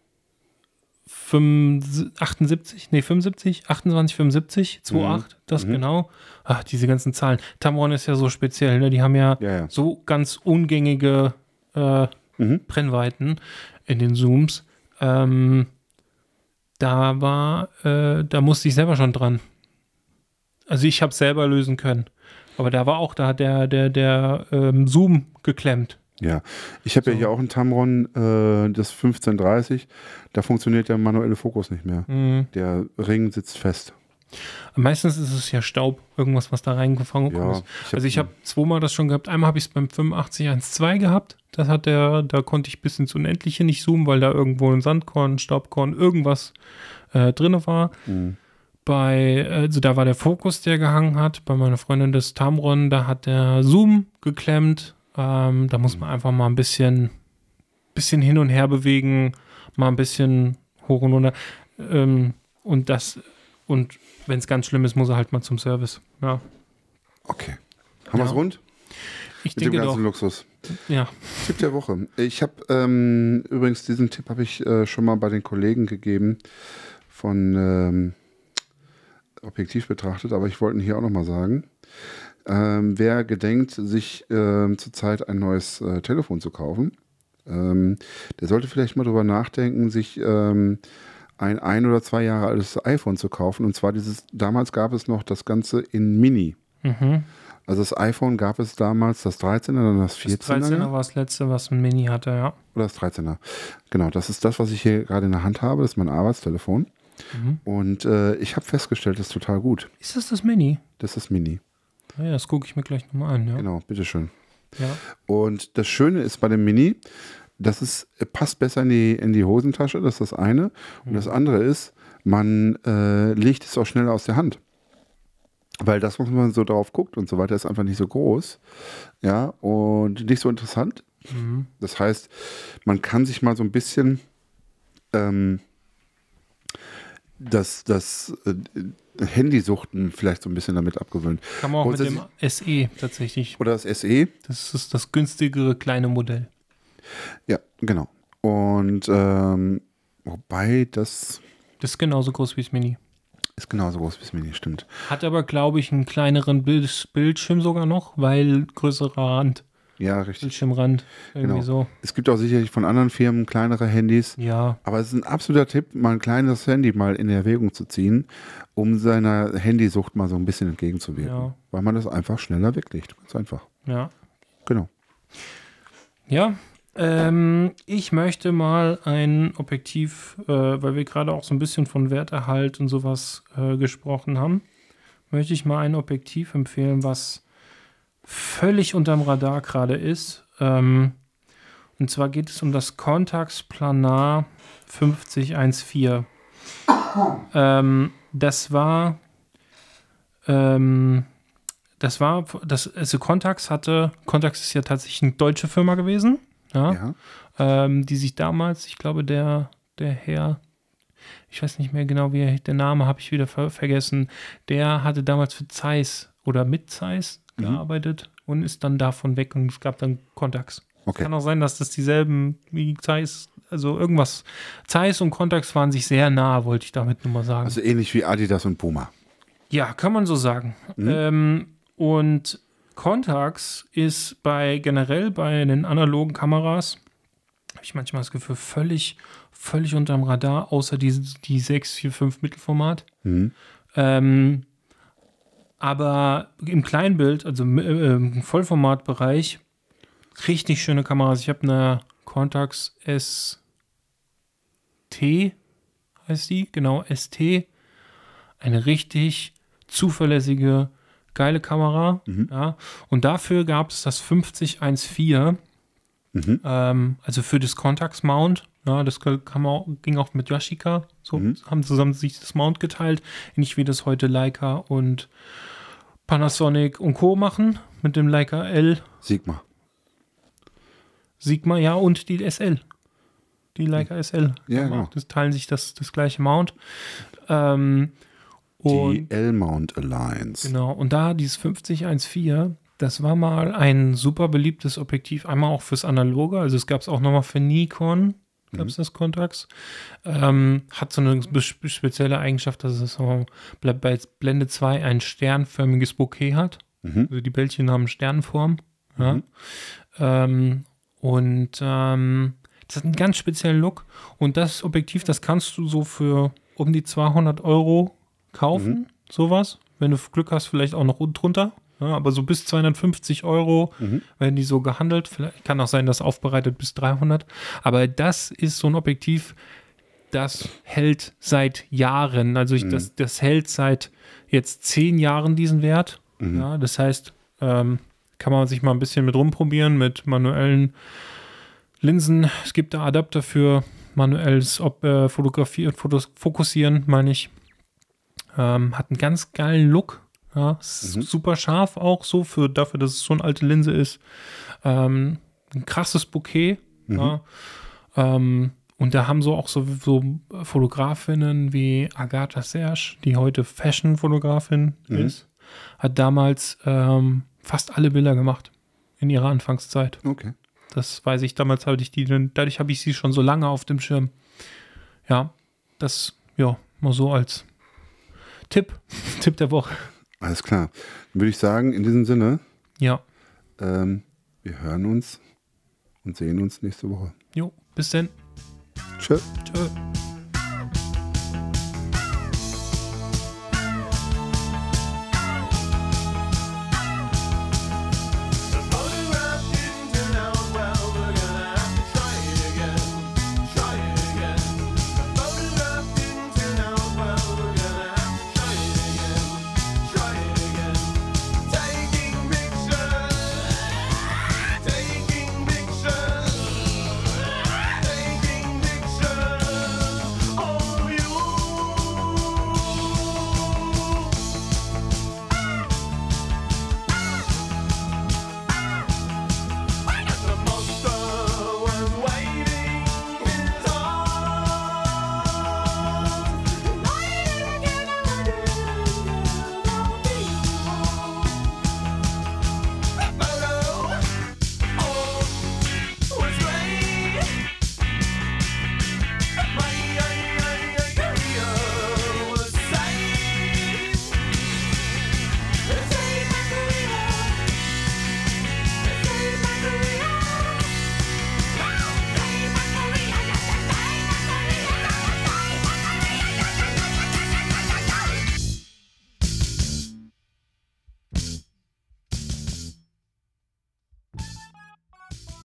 75, 78, nee, 75, 28, 75, 28, das Mhm. genau. Ach, diese ganzen Zahlen. Tamron ist ja so speziell, ne? Die haben ja, ja, ja. so ganz ungängige äh, Mhm. Brennweiten in den Zooms. Ähm, da war, äh, da musste ich selber schon dran. Also ich habe selber lösen können. Aber da war auch da der, der, der ähm, Zoom geklemmt. Ja, ich habe ja So. hier auch ein Tamron, äh, das 1530. Da funktioniert der manuelle Fokus nicht mehr. Mhm. Der Ring sitzt fest. Meistens ist es ja Staub, irgendwas, was da reingefangen Ja, ist. ich also ich habe zweimal das schon gehabt. Einmal habe ich es beim 8512 gehabt. Das hat der, da konnte ich bis ins Unendliche nicht zoomen, weil da irgendwo ein Sandkorn, ein Staubkorn, irgendwas äh, drin war. Mhm. Bei, also da war der Fokus, der gehangen hat. Bei meiner Freundin des Tamron, da hat der Zoom geklemmt. Ähm, da muss man einfach mal ein bisschen, bisschen hin und her bewegen, mal ein bisschen hoch und runter. Ähm, und das, und wenn es ganz schlimm ist, muss er halt mal zum Service. Ja, Okay. Haben wir es Ja. rund? ich Mit dem denke ganzen doch. Luxus. Ja, Tipp der Woche. Ich habe ähm, übrigens diesen Tipp habe ich äh, schon mal bei den Kollegen gegeben von ähm, Objektiv betrachtet, aber ich wollte ihn hier auch noch mal sagen. Ähm, wer gedenkt, sich ähm, zurzeit ein neues äh, Telefon zu kaufen, ähm, der sollte vielleicht mal drüber nachdenken, sich ähm, ein ein oder zwei Jahre altes iPhone zu kaufen. Und zwar dieses, damals gab es noch das Ganze in Mini. mhm. Also das iPhone gab es damals das 13er, dann das das 14er. 13er war das letzte, was ein Mini hatte, ja. Oder das 13er. Genau, das ist das, was ich hier gerade in der Hand habe. Das ist mein Arbeitstelefon. Mhm. Und äh, ich habe festgestellt, das ist total gut. Ist das das Mini? Das ist Mini. Ja, das gucke ich mir gleich nochmal an, ja. Genau, bitteschön. ja. Und das Schöne ist bei dem Mini, das ist, passt besser in die, in die Hosentasche, das ist das eine. Und das andere ist, man äh, legt es auch schneller aus der Hand. Weil das, was man so drauf guckt und so weiter, ist einfach nicht so groß. Ja, und nicht so interessant. Mhm. Das heißt, man kann sich mal so ein bisschen ähm, das, das äh, Handysuchten vielleicht so ein bisschen damit abgewöhnt. Kann man auch mit dem SE tatsächlich. Oder das SE. Das ist das günstigere kleine Modell. Ja, genau. Und ähm, wobei das Das ist genauso groß wie das Mini. ist genauso groß wie das Mini, stimmt. Hat aber, glaube ich, einen kleineren Bild Bildschirm sogar noch, weil größerer Rand, Ja, richtig. Bildschirmrand. Irgendwie Genau. so. Es gibt auch sicherlich von anderen Firmen kleinere Handys. Ja, Aber es ist ein absoluter Tipp, mal ein kleines Handy mal in Erwägung zu ziehen, um seiner Handysucht mal so ein bisschen entgegenzuwirken. Ja. Weil man das einfach schneller weglegt. Ganz einfach. ja. Genau. Ja, ähm, ich möchte mal ein Objektiv, äh, weil wir gerade auch so ein bisschen von Werterhalt und sowas äh, gesprochen haben, möchte ich mal ein Objektiv empfehlen, was völlig unterm Radar gerade ist. Ähm, und zwar geht es um das Contax Planar 5014. ähm, das war ähm, das war, das, also Contax hatte, Contax ist ja tatsächlich eine deutsche Firma gewesen, ja, Ja. Ähm, die sich damals, ich glaube, der, der Herr, ich weiß nicht mehr genau, wie er, der Name habe ich wieder ver vergessen, der hatte damals für Zeiss oder mit Zeiss Mhm. gearbeitet und ist dann davon weg und es gab dann Contax. Okay. Kann auch sein, dass das dieselben wie Zeiss, also irgendwas, Zeiss und Contax waren sich sehr nah, wollte ich damit nur mal sagen. Also ähnlich wie Adidas und Puma. Ja, kann man so sagen. Mhm. Ähm, und Contax ist bei generell bei den analogen Kameras, habe ich manchmal das Gefühl, völlig, völlig unterm Radar, außer die, die 6, 4, 5 Mittelformat. Mhm. Ähm, aber im Kleinbild, also im äh, im Vollformatbereich, richtig schöne Kameras. Ich habe eine Contax ST, heißt die, genau, ST. Eine richtig zuverlässige, geile Kamera. Ja. Und dafür gab es das 5014, Mhm. ähm, also für das Contax Mount. Ja, das man, auch- ging auch mit Yashica. So haben zusammen sich das Mount geteilt. Nicht wie das heute Leica und Panasonic und Co. machen mit dem Leica L, Sigma. Sigma, ja, und die SL. Die Leica SL. Ja, auch- genau. Das teilen sich das, das gleiche Mount. Ähm, Die L-Mount Alliance. Genau, und da dieses 5014, das war mal ein super beliebtes Objektiv, einmal auch fürs Analoge, also es gab es auch nochmal für Nikon, gab es das Contax. Ähm, hat so eine spe- spezielle Eigenschaft, dass es so bei Blende 2 ein sternförmiges Bouquet hat. Mhm. Also die Bällchen haben Sternform. Ja. Ähm, und ähm, das hat einen ganz speziellen Look. Und das Objektiv, das kannst du so für um die 200 Euro kaufen, sowas. Wenn du Glück hast, vielleicht auch noch drunter. Ja, aber so bis 250 Euro werden die so gehandelt. Vielleicht kann auch sein, dass aufbereitet bis 300. Aber das ist so ein Objektiv, das hält seit Jahren. Also ich, das, das hält seit jetzt zehn Jahren diesen Wert. Ja, das heißt, ähm, kann man sich mal ein bisschen mit rumprobieren mit manuellen Linsen. Es gibt da Adapter für manuelles Ob äh, Fotografie und Fotos fokussieren, meine ich. Ähm, hat einen ganz geilen Look. Ja, ist super scharf auch so für dafür, dass es so eine alte Linse ist. Ähm, ein krasses Bouquet. Ja. Ähm, und da haben so auch so, so Fotografinnen wie Agatha Serge, die heute Fashion-Fotografin ist, hat damals ähm, fast alle Bilder gemacht in ihrer Anfangszeit. Okay. Das weiß ich, damals hatte ich die, dadurch habe ich sie schon so lange auf dem Schirm. Ja, das, ja, mal so als Tipp, Tipp der Woche. Alles klar. Dann würde ich sagen, in diesem Sinne, Ja, ähm, wir hören uns und sehen uns nächste Woche. jo, bis denn. Tschö. Tschö.